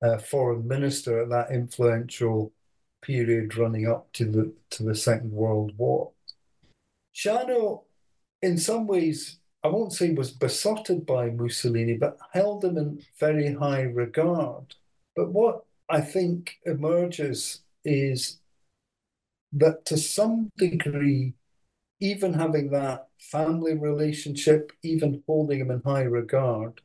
a foreign minister at that influential period running up to the to the Second World War. Ciano, in some ways, I won't say was besotted by Mussolini, but held him in very high regard. But what I think emerges is that to some degree, even having that family relationship, even holding him in high regard,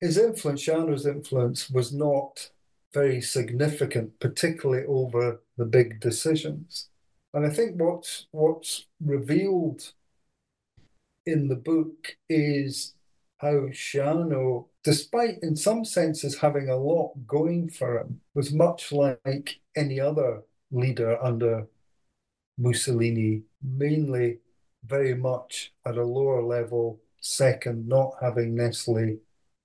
his influence, Ciano's influence, was not very significant, particularly over the big decisions. And I think what's what's revealed in the book is how Ciano, despite in some senses having a lot going for him, was much like any other leader under Mussolini, mainly very much at a lower level, second, not having necessarily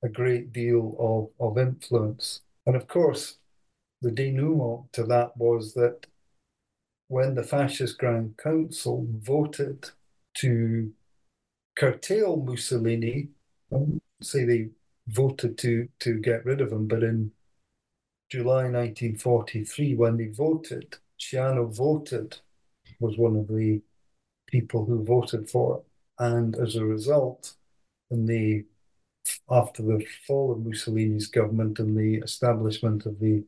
a great deal of, of influence. And of course, the denouement to that was that when the Fascist Grand Council voted to curtail Mussolini, say they voted to, to get rid of him, but in July 1943, when they voted, Ciano voted, was one of the people who voted for it. And as a result, in the after the fall of Mussolini's government and the establishment of the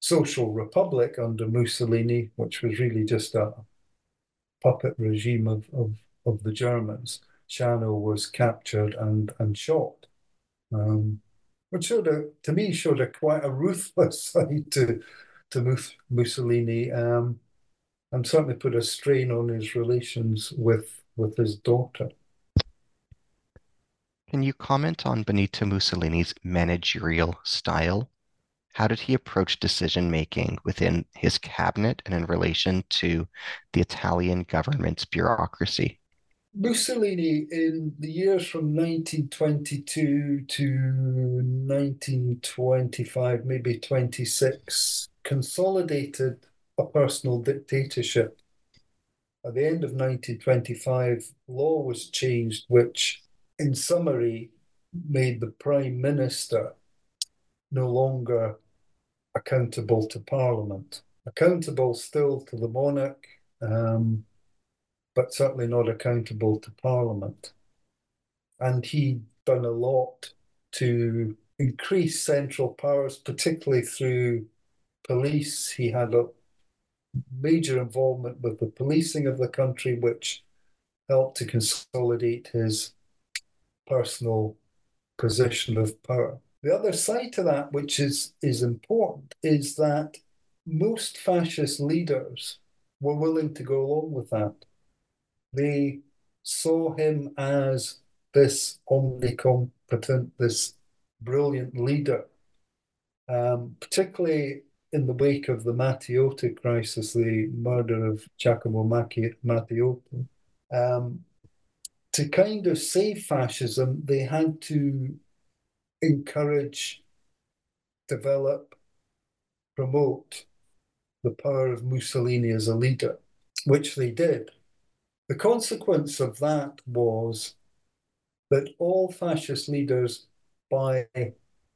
Social Republic under Mussolini, which was really just a puppet regime of, of, of the Germans, Ciano was captured and, and shot. Um, which showed a, to me showed a quite a ruthless side to to Mussolini, um, and certainly put a strain on his relations with with his daughter. Can you comment on Benito Mussolini's managerial style? How did he approach decision making within his cabinet and in relation to the Italian government's bureaucracy? Mussolini, in the years from 1922 to 1925, maybe 26, consolidated a personal dictatorship. At the end of 1925, law was changed, which in summary, made the Prime Minister no longer accountable to Parliament. Accountable still to the monarch, um, but certainly not accountable to Parliament. And he'd done a lot to increase central powers, particularly through police. He had a major involvement with the policing of the country, which helped to consolidate his personal position of power. The other side to that, which is, is important, is that most fascist leaders were willing to go along with that. They saw him as this omnicompetent, this brilliant leader, um, particularly in the wake of the Matteotti crisis, the murder of Giacomo Matteotti, um, to kind of save fascism, they had to encourage, develop, promote the power of Mussolini as a leader, which they did. The consequence of that was that all fascist leaders, by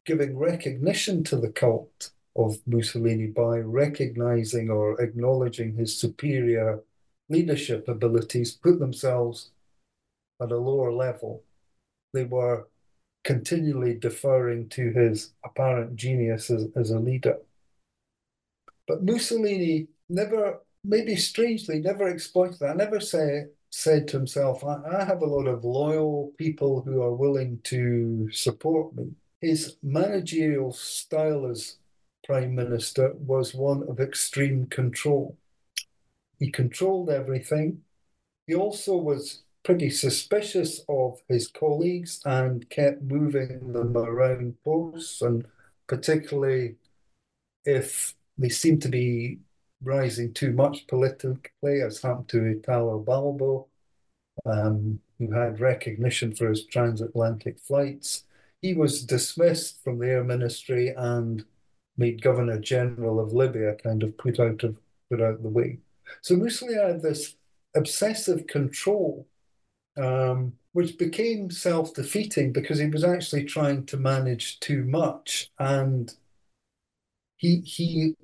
giving recognition to the cult of Mussolini, by recognizing or acknowledging his superior leadership abilities, put themselves at a lower level. They were continually deferring to his apparent genius as, as a leader. But Mussolini never, maybe strangely, never exploited that. Never say, said to himself, I, I have a lot of loyal people who are willing to support me. His managerial style as prime minister was one of extreme control. He controlled everything. He also was pretty suspicious of his colleagues and kept moving them around posts, and particularly if they seemed to be rising too much politically, as happened to Italo Balbo, um, who had recognition for his transatlantic flights. He was dismissed from the Air Ministry and made Governor General of Libya, kind of put out of put out the way. So Mussolini had this obsessive control um, which became self defeating because he was actually trying to manage too much. And he, he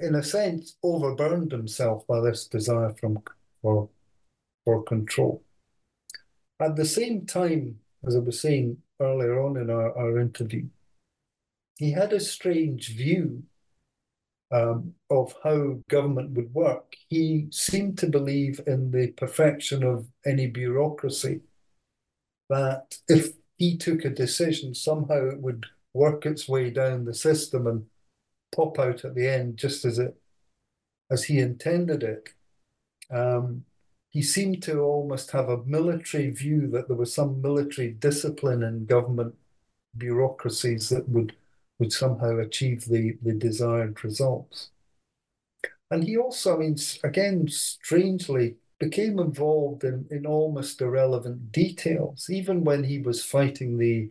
in a sense, overburned himself by this desire from, for, for control. At the same time, as I was saying earlier on in our, our interview, he had a strange view um, of how government would work. He seemed to believe in the perfection of any bureaucracy, that if he took a decision, somehow it would work its way down the system and pop out at the end just as it as he intended it. Um, he seemed to almost have a military view that there was some military discipline in government bureaucracies that would would somehow achieve the, the desired results. And he also, I mean, again, strangely, became involved in, in almost irrelevant details, even when he was fighting the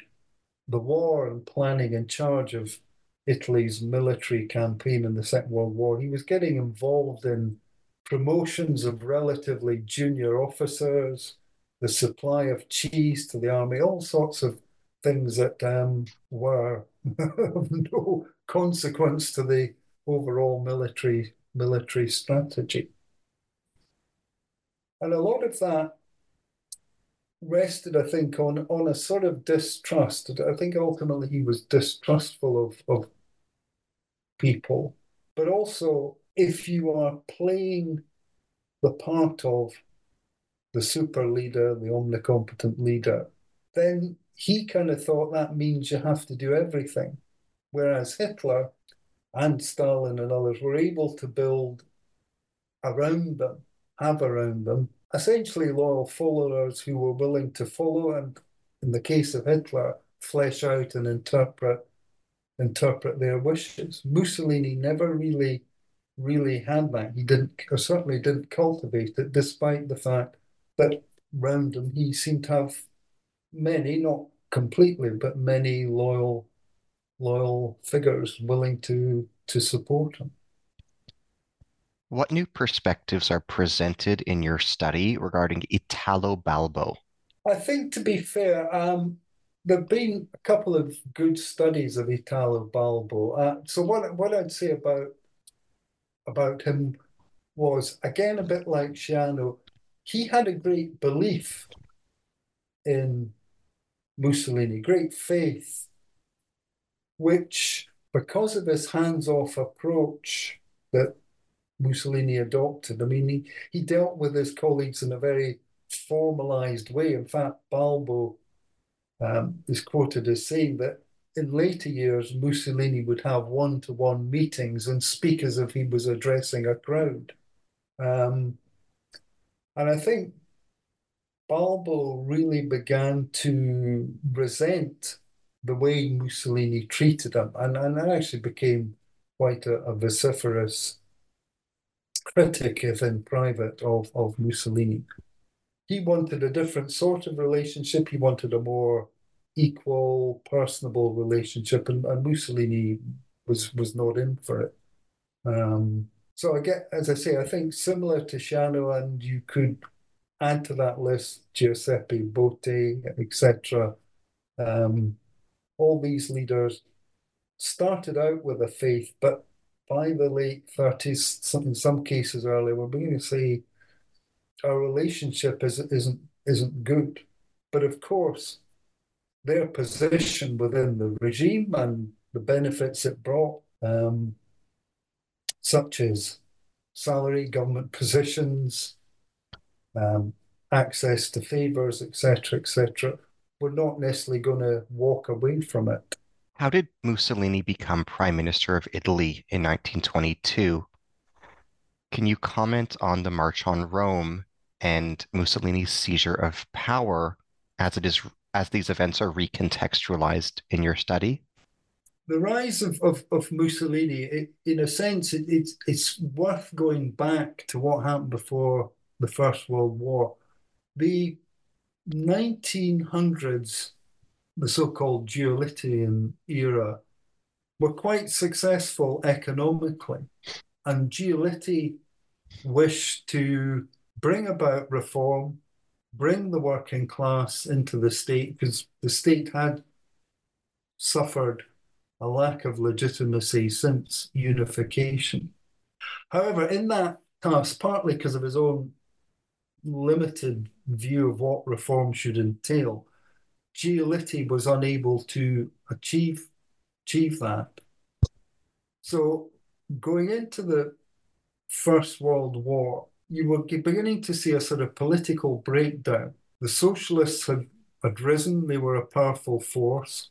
the war and planning in charge of Italy's military campaign in the Second World War. He was getting involved in promotions of relatively junior officers, the supply of cheese to the army, all sorts of things that um, were of no consequence to the overall military military strategy. And a lot of that rested, I think, on on a sort of distrust. I think ultimately he was distrustful of, of people, but also if you are playing the part of the super leader, the omnicompetent leader, then he kind of thought that means you have to do everything. Whereas Hitler and Stalin and others were able to build around them, have around them, essentially loyal followers who were willing to follow and, in the case of Hitler, flesh out and interpret interpret their wishes. Mussolini never really, really had that. He didn't, or certainly didn't cultivate it, despite the fact that round him he seemed to have many, not completely, but many loyal loyal figures willing to to support him. What new perspectives are presented in your study regarding Italo Balbo? I think, to be fair, um, there have been a couple of good studies of Italo Balbo. Uh, so what what I'd say about about him was again a bit like Ciano, he had a great belief in Mussolini, great faith, which, because of his hands off approach that Mussolini adopted, I mean, he, he dealt with his colleagues in a very formalized way. In fact, Balbo um, is quoted as saying that in later years, Mussolini would have one to one meetings and speak as if he was addressing a crowd. Um, and I think Balbo really began to resent the way Mussolini treated him and, and actually became quite a, a vociferous critic, if in private, of, of Mussolini. He wanted a different sort of relationship. He wanted a more equal, personable relationship, and, and Mussolini was was not in for it. Um, so I get, as I say, I think similar to Ciano, and you could add to that list Giuseppe Bottai, etc. Um, all these leaders started out with a faith, but by the late 30s, some, in some cases earlier, we're beginning to see our relationship is, isn't isn't good. But of course, their position within the regime and the benefits it brought, um, such as salary, government positions, um, access to favors, etc., etc., we're not necessarily going to walk away from it. How did Mussolini become Prime Minister of Italy in 1922? Can you comment on the March on Rome and Mussolini's seizure of power as it is as these events are recontextualized in your study? The rise of, of, of Mussolini, it, in a sense, it, it's it's worth going back to what happened before the First World War. The 1900s, the so-called Giolittian era, were quite successful economically, and Giolitti wished to bring about reform, bring the working class into the state because the state had suffered a lack of legitimacy since unification. However, in that task, partly because of his own limited view of what reform should entail, Giolitti was unable to achieve achieve that. So going into the First World War, you were beginning to see a sort of political breakdown. The socialists had, had risen, they were a powerful force,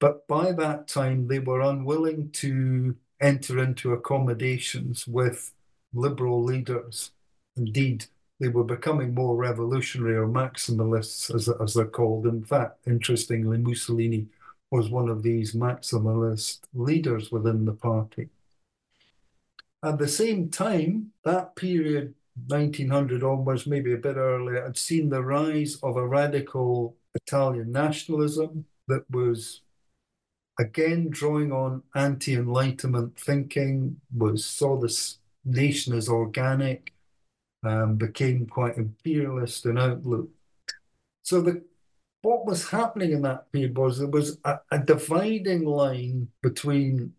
but by that time they were unwilling to enter into accommodations with liberal leaders. Indeed, they were becoming more revolutionary or maximalists, as, as they're called. In fact, interestingly, Mussolini was one of these maximalist leaders within the party. At the same time, that period 1900 onwards, maybe a bit earlier, had seen the rise of a radical Italian nationalism that was again drawing on anti-enlightenment thinking, was saw this nation as organic, um, became quite imperialist in outlook. So the what was happening in that period was there was a, a dividing line between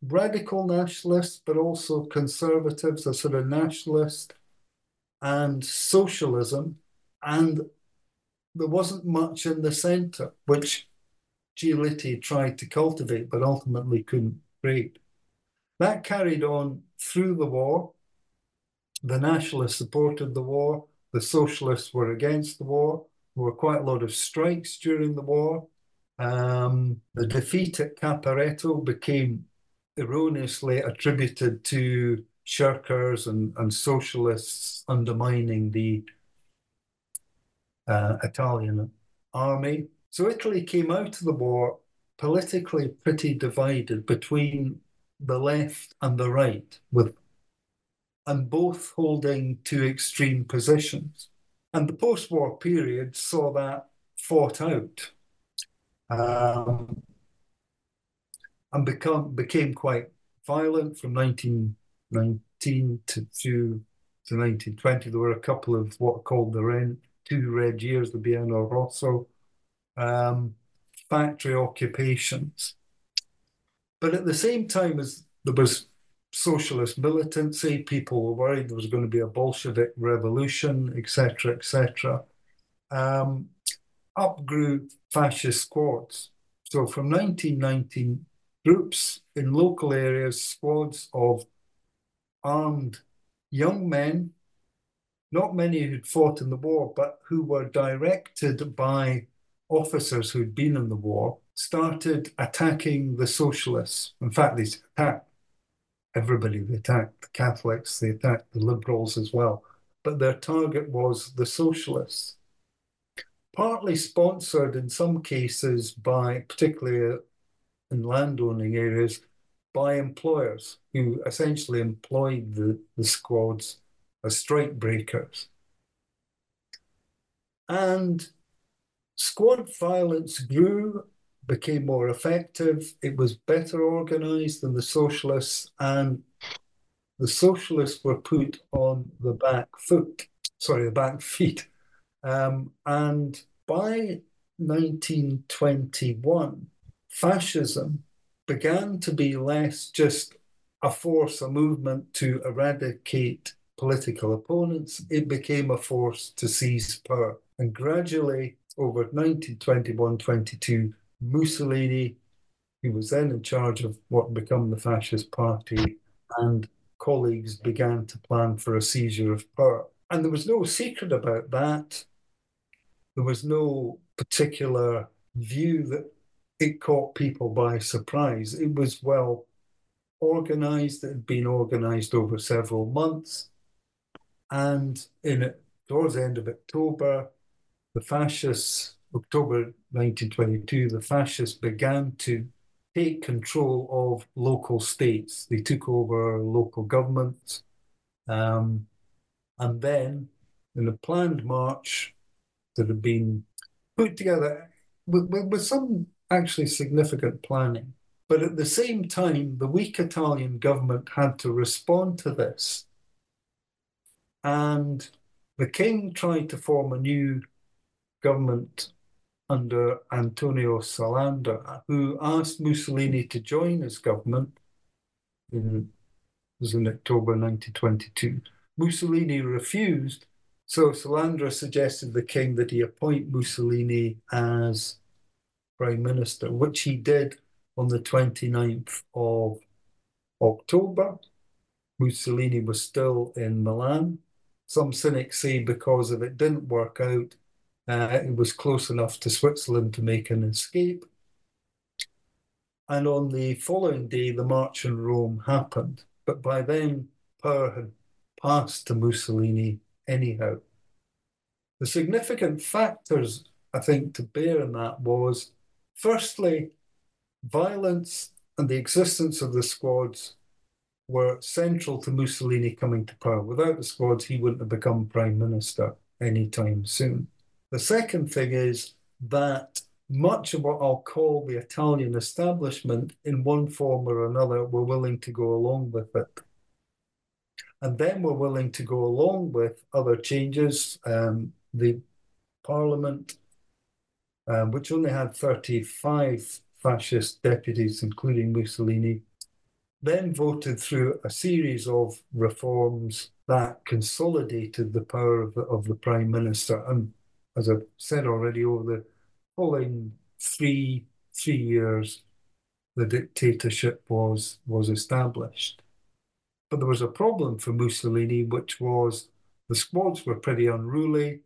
radical nationalists, but also conservatives, a sort of nationalist and socialism, and there wasn't much in the centre, which Giolitti tried to cultivate but ultimately couldn't create. That carried on through the war. The nationalists supported the war, the socialists were against the war. There were quite a lot of strikes during the war. Um, the defeat at Caporetto became erroneously attributed to shirkers and, and socialists undermining the uh, Italian army. So Italy came out of the war politically pretty divided between the left and the right, with and both holding two extreme positions. And the post-war period saw that fought out um, and become became quite violent from 19 19 to, to, to 1920, there were a couple of what are called the red, two red years, the Biennio Rosso, um, factory occupations. But at the same time as there was socialist militancy, people were worried there was going to be a Bolshevik revolution, etc., etc. Um, up grew fascist squads. So from 1919, groups in local areas, squads of armed young men, not many who'd fought in the war, but who were directed by officers who'd been in the war, started attacking the socialists. In fact, they attacked everybody. They attacked the Catholics, they attacked the liberals as well. But their target was the socialists. partly sponsored in some cases by, particularly uh, in landowning areas, by employers who essentially employed the, the squads as strike breakers. And squad violence grew, became more effective, it was better organized than the socialists, and the socialists were put on the back foot, sorry, the back feet. Um, and by 1921, fascism began to be less just a force, a movement to eradicate political opponents. It became a force to seize power. And gradually, over 1921 22, Mussolini, who was then in charge of what became the Fascist Party, and colleagues began to plan for a seizure of power. And there was no secret about that. There was no particular view that it caught people by surprise. It was well organized, it had been organized over several months. And in towards the end of October, the fascists, October 1922, the fascists began to take control of local states. They took over local governments. Um, and then, in a planned march that had been put together with, with, with some actually significant planning. But at the same time, the weak Italian government had to respond to this. And the king tried to form a new government under Antonio Salandra, who asked Mussolini to join his government in, was in October 1922. Mussolini refused, so Salandra suggested the king that he appoint Mussolini as prime minister, which he did on the 29th of October. Mussolini was still in Milan. Some cynics say because if it didn't work out, uh, it was close enough to Switzerland to make an escape. And on the following day, the march in Rome happened. But by then, power had passed to Mussolini anyhow. The significant factors, I think, to bear in that was firstly, violence and the existence of the squads were central to Mussolini coming to power. Without the squads, he wouldn't have become prime minister anytime soon. The second thing is that much of what I'll call the Italian establishment, in one form or another, were willing to go along with it. And then we're willing to go along with other changes. Um, the parliament, um, which only had 35 fascist deputies, including Mussolini, then voted through a series of reforms that consolidated the power of the, of the prime minister. And as I've said already, over the following three three years, the dictatorship was was established. But there was a problem for Mussolini, which was the squads were pretty unruly.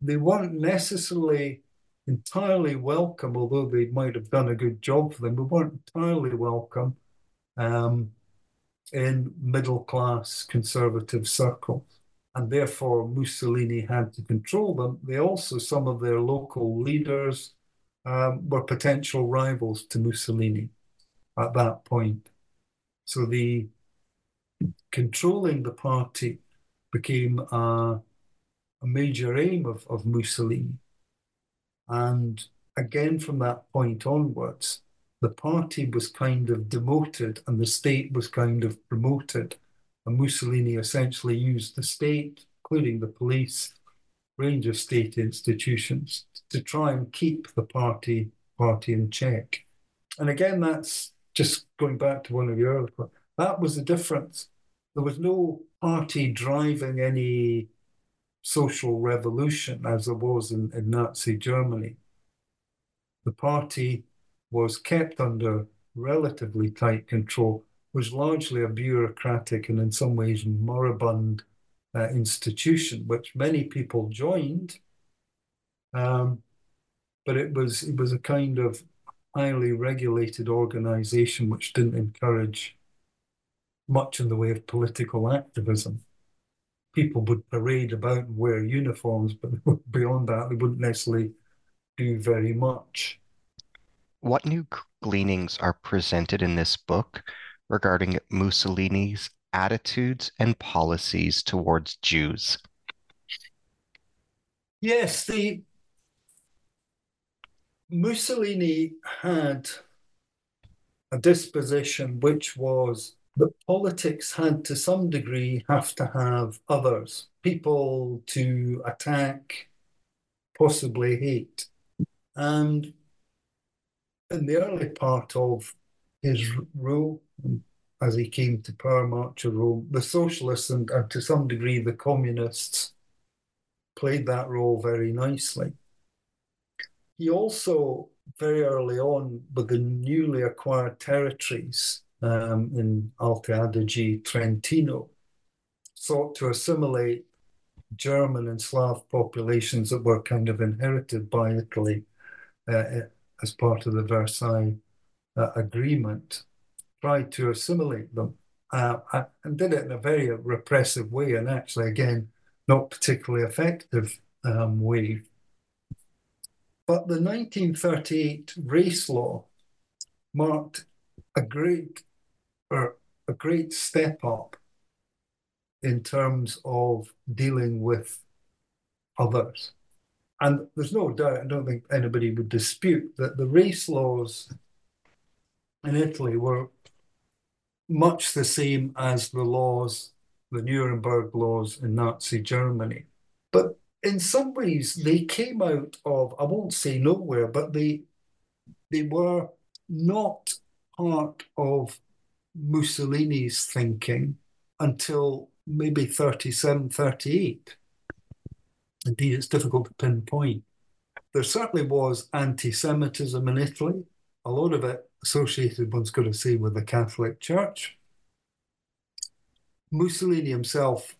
They weren't necessarily entirely welcome, although they might have done a good job for them. They weren't entirely welcome um, in middle class conservative circles. And therefore, Mussolini had to control them. They also, some of their local leaders um, were potential rivals to Mussolini at that point. So the controlling the party became a, a major aim of, of Mussolini. And again, from that point onwards, the party was kind of demoted and the state was kind of promoted. And Mussolini essentially used the state, including the police, range of state institutions, to try and keep the party party in check. And again, that's just going back to one of your earlier points. that was the difference. There was no party driving any social revolution as there was in, in Nazi Germany. The party was kept under relatively tight control, was largely a bureaucratic and in some ways moribund uh, institution, which many people joined. Um, but it was it was a kind of highly regulated organization which didn't encourage much in the way of political activism. people would parade about and wear uniforms, but beyond that, they wouldn't necessarily do very much. What new gleanings are presented in this book regarding Mussolini's attitudes and policies towards Jews? Yes, the Mussolini had a disposition which was that politics had to some degree have to have others, people to attack, possibly hate. And in the early part of his rule, as he came to power, March of Rome, the socialists and, and to some degree the communists played that role very nicely. He also, very early on, with the newly acquired territories um, in Alto Adige, Trentino, sought to assimilate German and Slav populations that were kind of inherited by Italy uh, as part of the Versailles Agreement, tried to assimilate them uh, and did it in a very repressive way, and actually, again, not particularly effective um, way. But the 1938 race law marked a great or a great step up in terms of dealing with others. And there's no doubt, I don't think anybody would dispute that the race laws in Italy were much the same as the laws the Nuremberg laws in Nazi Germany. But in some ways, they came out of, I won't say nowhere, but they, they were not part of Mussolini's thinking until maybe 37, 38. Indeed, it's difficult to pinpoint. There certainly was anti Semitism in Italy, a lot of it associated, one's got to say, with the Catholic Church. Mussolini himself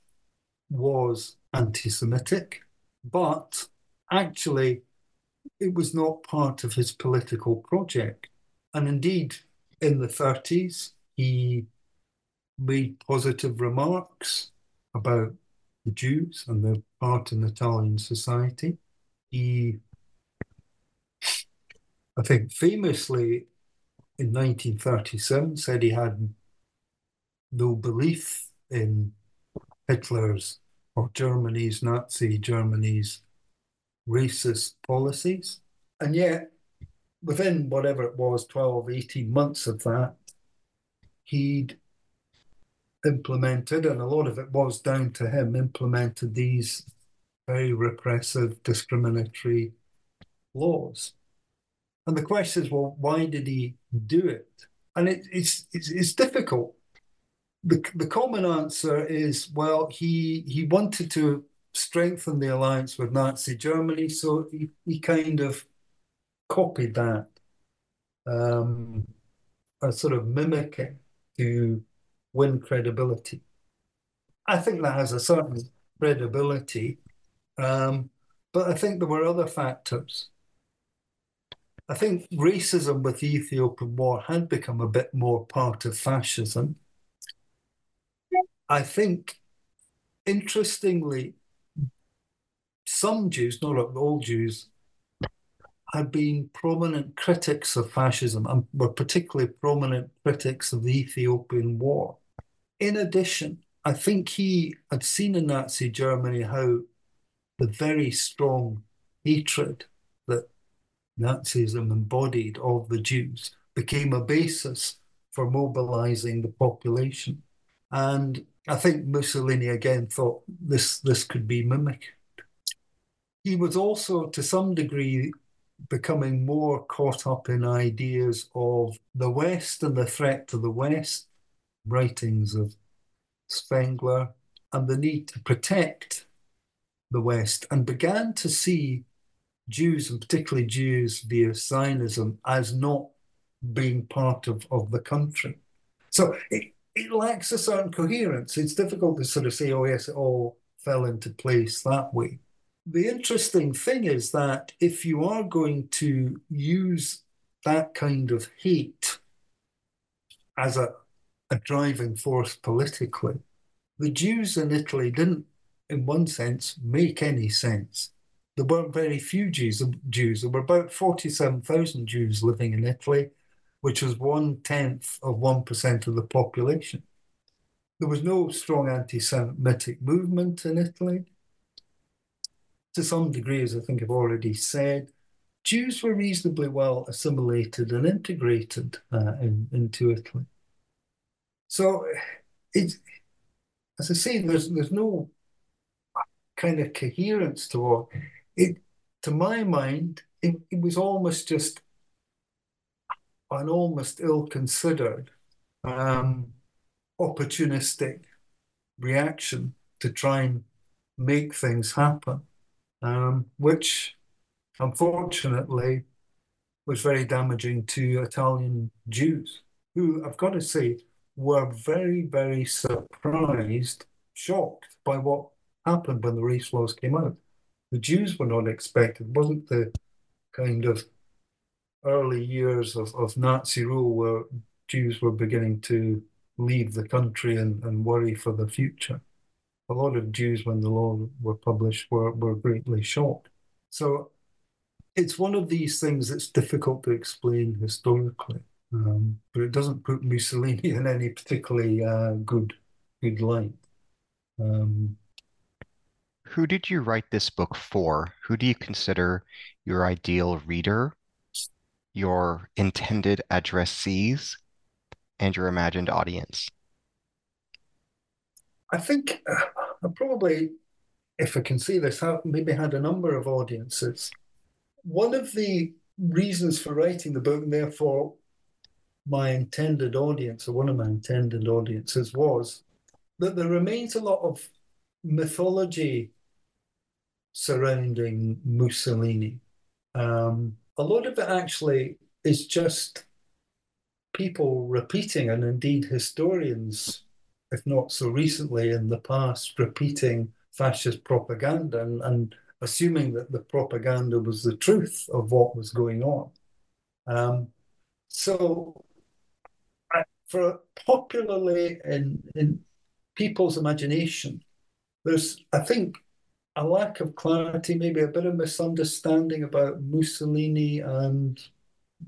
was anti Semitic, but actually it was not part of his political project. And indeed, in the 30s, he made positive remarks about the Jews and their part in Italian society. He, I think, famously in 1937 said he had no belief in Hitler's or Germany's, Nazi Germany's racist policies. And yet, within whatever it was, 12, 18 months of that, he'd implemented, and a lot of it was down to him, implemented these very repressive, discriminatory laws. And the question is, well, why did he do it? And it, it's, it's, it's difficult the, the common answer is well, he he wanted to strengthen the alliance with Nazi Germany, so he, he kind of copied that, um, a sort of mimicking to win credibility. I think that has a certain credibility, um, but I think there were other factors. I think racism with the Ethiopian War had become a bit more part of fascism. I think, interestingly, some Jews, not all Jews, had been prominent critics of fascism and were particularly prominent critics of the Ethiopian War. In addition, I think he had seen in Nazi Germany how the very strong hatred Nazism embodied of the Jews became a basis for mobilizing the population. And I think Mussolini again thought this this could be mimicked. He was also, to some degree, becoming more caught up in ideas of the West and the threat to the West, writings of Spengler, and the need to protect the West, and began to see Jews, and particularly Jews via Zionism, as not being part of, of the country. So it, it lacks a certain coherence. It's difficult to sort of say, oh, yes, it all fell into place that way. The interesting thing is that if you are going to use that kind of hate as a, a driving force politically, the Jews in Italy didn't in one sense, make any sense. There weren't very few Jews. Jews. There were about 47,000 Jews living in Italy, which was one tenth of 1% of the population. There was no strong anti Semitic movement in Italy. To some degree, as I think I've already said, Jews were reasonably well assimilated and integrated uh, in, into Italy. So, it's, as I say, there's, there's no kind of coherence to all. It, to my mind, it, it was almost just an almost ill-considered, um, opportunistic reaction to try and make things happen, um, which unfortunately was very damaging to Italian Jews, who I've got to say were very, very surprised, shocked by what happened when the race laws came out. The Jews were not expected. It wasn't the kind of early years of, of Nazi rule where Jews were beginning to leave the country and, and worry for the future. A lot of Jews, when the law were published, were, were greatly shocked. So it's one of these things that's difficult to explain historically, um, but it doesn't put Mussolini in any particularly uh, good good light. Um, who did you write this book for? Who do you consider your ideal reader, your intended addressees, and your imagined audience? I think uh, I probably, if I can see this, have maybe had a number of audiences. One of the reasons for writing the book, and therefore my intended audience, or one of my intended audiences, was that there remains a lot of mythology surrounding Mussolini. Um, a lot of it actually is just people repeating, and indeed historians, if not so recently in the past, repeating fascist propaganda and, and assuming that the propaganda was the truth of what was going on. Um, so, for popularly in, in people's imagination, there's, I think, a lack of clarity, maybe a bit of misunderstanding about Mussolini and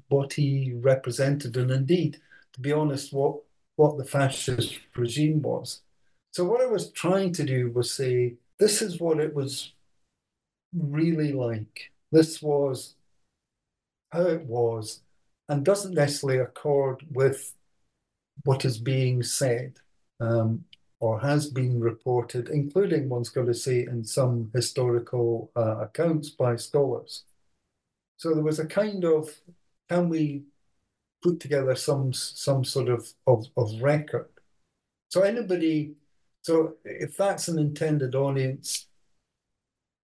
what he represented, and indeed, to be honest, what what the fascist regime was. So what I was trying to do was say, this is what it was really like. This was how it was, and doesn't necessarily accord with what is being said. Um, or has been reported, including, one's going to see in some historical uh, accounts by scholars. So there was a kind of, can we put together some some sort of, of, of record? So anybody, so if that's an intended audience,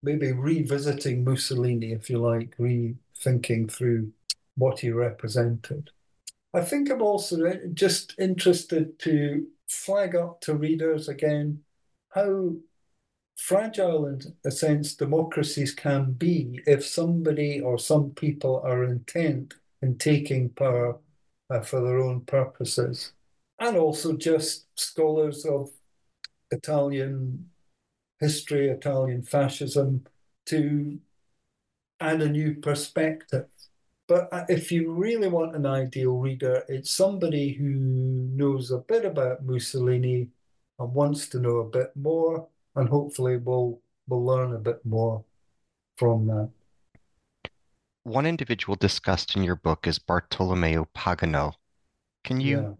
maybe revisiting Mussolini, if you like, rethinking through what he represented. I think I'm also just interested to flag up to readers again how fragile in a sense democracies can be if somebody or some people are intent in taking power uh, for their own purposes. And also just scholars of italian history italian fascism to add a new perspective but uh, if you really want an ideal reader, it's somebody who knows a bit about Mussolini and wants to know a bit more, and hopefully will will learn a bit more from that. One individual discussed in your book is Bartolomeo Pagano. Can you yeah.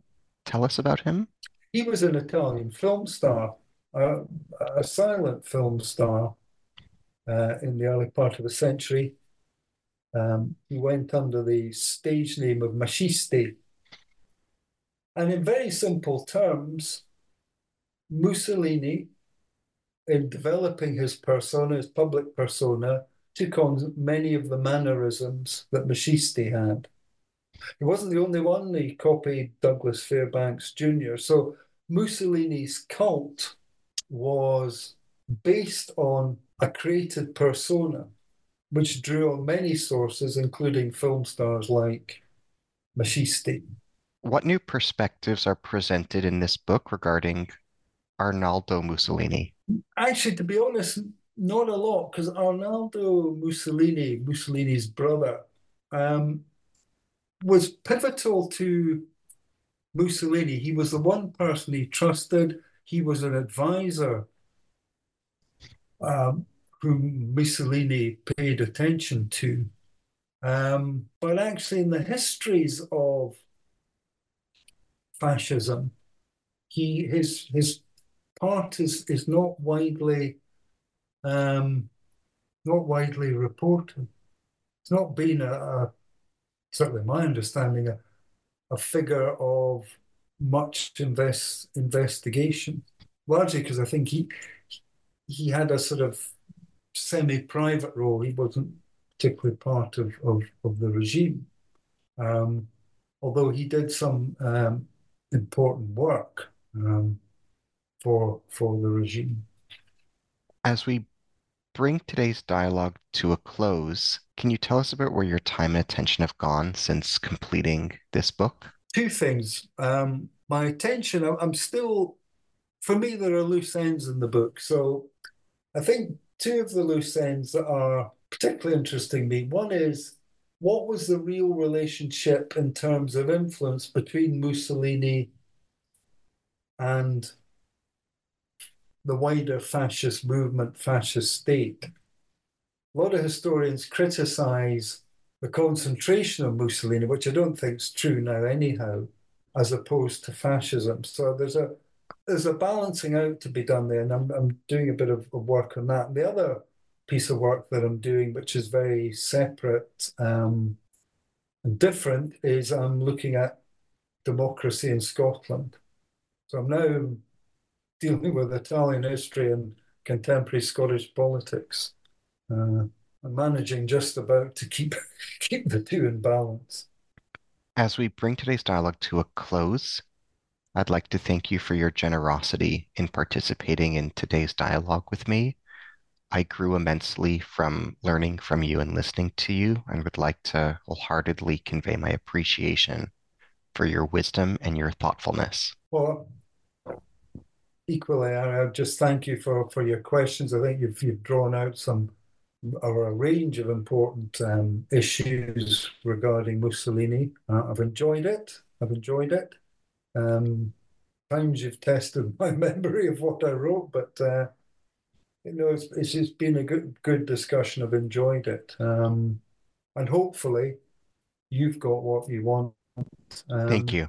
tell us about him? He was an Italian film star, uh, a silent film star uh, in the early part of the century. Um, he went under the stage name of Maciste. And in very simple terms, Mussolini, in developing his persona, his public persona, took on many of the mannerisms that Maciste had. He wasn't the only one, he copied Douglas Fairbanks Jr. So Mussolini's cult was based on a created persona which drew on many sources, including film stars like Maciste. What new perspectives are presented in this book regarding Arnaldo Mussolini? Actually, to be honest, not a lot, because Arnaldo Mussolini, Mussolini's brother, um, was pivotal to Mussolini. He was the one person he trusted. He was an advisor um, whom Mussolini paid attention to. Um, but actually, in the histories of fascism, he his his part is is not widely um, not widely reported. It's not been a, a certainly my understanding a, a figure of much invest investigation, largely because I think he he had a sort of semi-private role. He wasn't particularly part of, of, of the regime. Um, although he did some um, important work um, for for the regime. As we bring today's dialogue to a close, can you tell us about where your time and attention have gone since completing this book? Two things. Um, my attention, I'm still, for me, there are loose ends in the book. So I think two of the loose ends that are particularly interesting me. One is what was the real relationship in terms of influence between Mussolini and the wider fascist movement, fascist state. A lot of historians criticize the concentration of Mussolini, which I don't think is true now anyhow, as opposed to fascism. So there's a there's a balancing out to be done there, and I'm I'm doing a bit of, of work on that. The other piece of work that I'm doing, which is very separate um, and different, is I'm looking at democracy in Scotland. So I'm now dealing with Italian history and contemporary Scottish politics. Uh, I'm managing just about to keep keep the two in balance. As we bring today's dialogue to a close, I'd like to thank you for your generosity in participating in today's dialogue with me. I grew immensely from learning from you and listening to you, and would like to wholeheartedly convey my appreciation for your wisdom and your thoughtfulness. Well, equally, I just thank you for, for your questions. I think you've, you've drawn out some or a range of important um, issues regarding Mussolini. Uh, I've enjoyed it. I've enjoyed it. Um, times you've tested my memory of what I wrote, but uh, you know, it's, it's just been a good good discussion. I've enjoyed it, um, and hopefully, you've got what you want. Um, Thank you.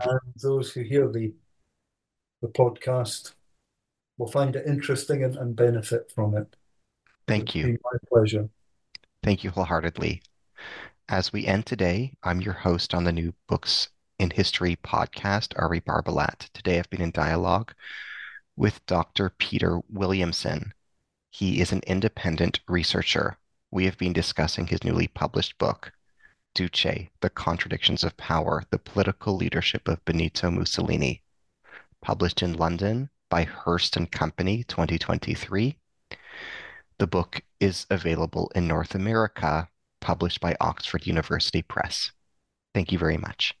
And those who hear the the podcast will find it interesting and, and benefit from it. Thank it's you. my pleasure. Thank you wholeheartedly. As we end today, I'm your host on the New Books in History podcast, Ari Barbalat. Today I've been in dialogue with Dr. Peter Williamson. He is an independent researcher. We have been discussing his newly published book, Duce, The Contradictions of Power, The Political Leadership of Benito Mussolini published in London by Hurst and Company 2023. The book is available in North America, published by Oxford University Press. Thank you very much.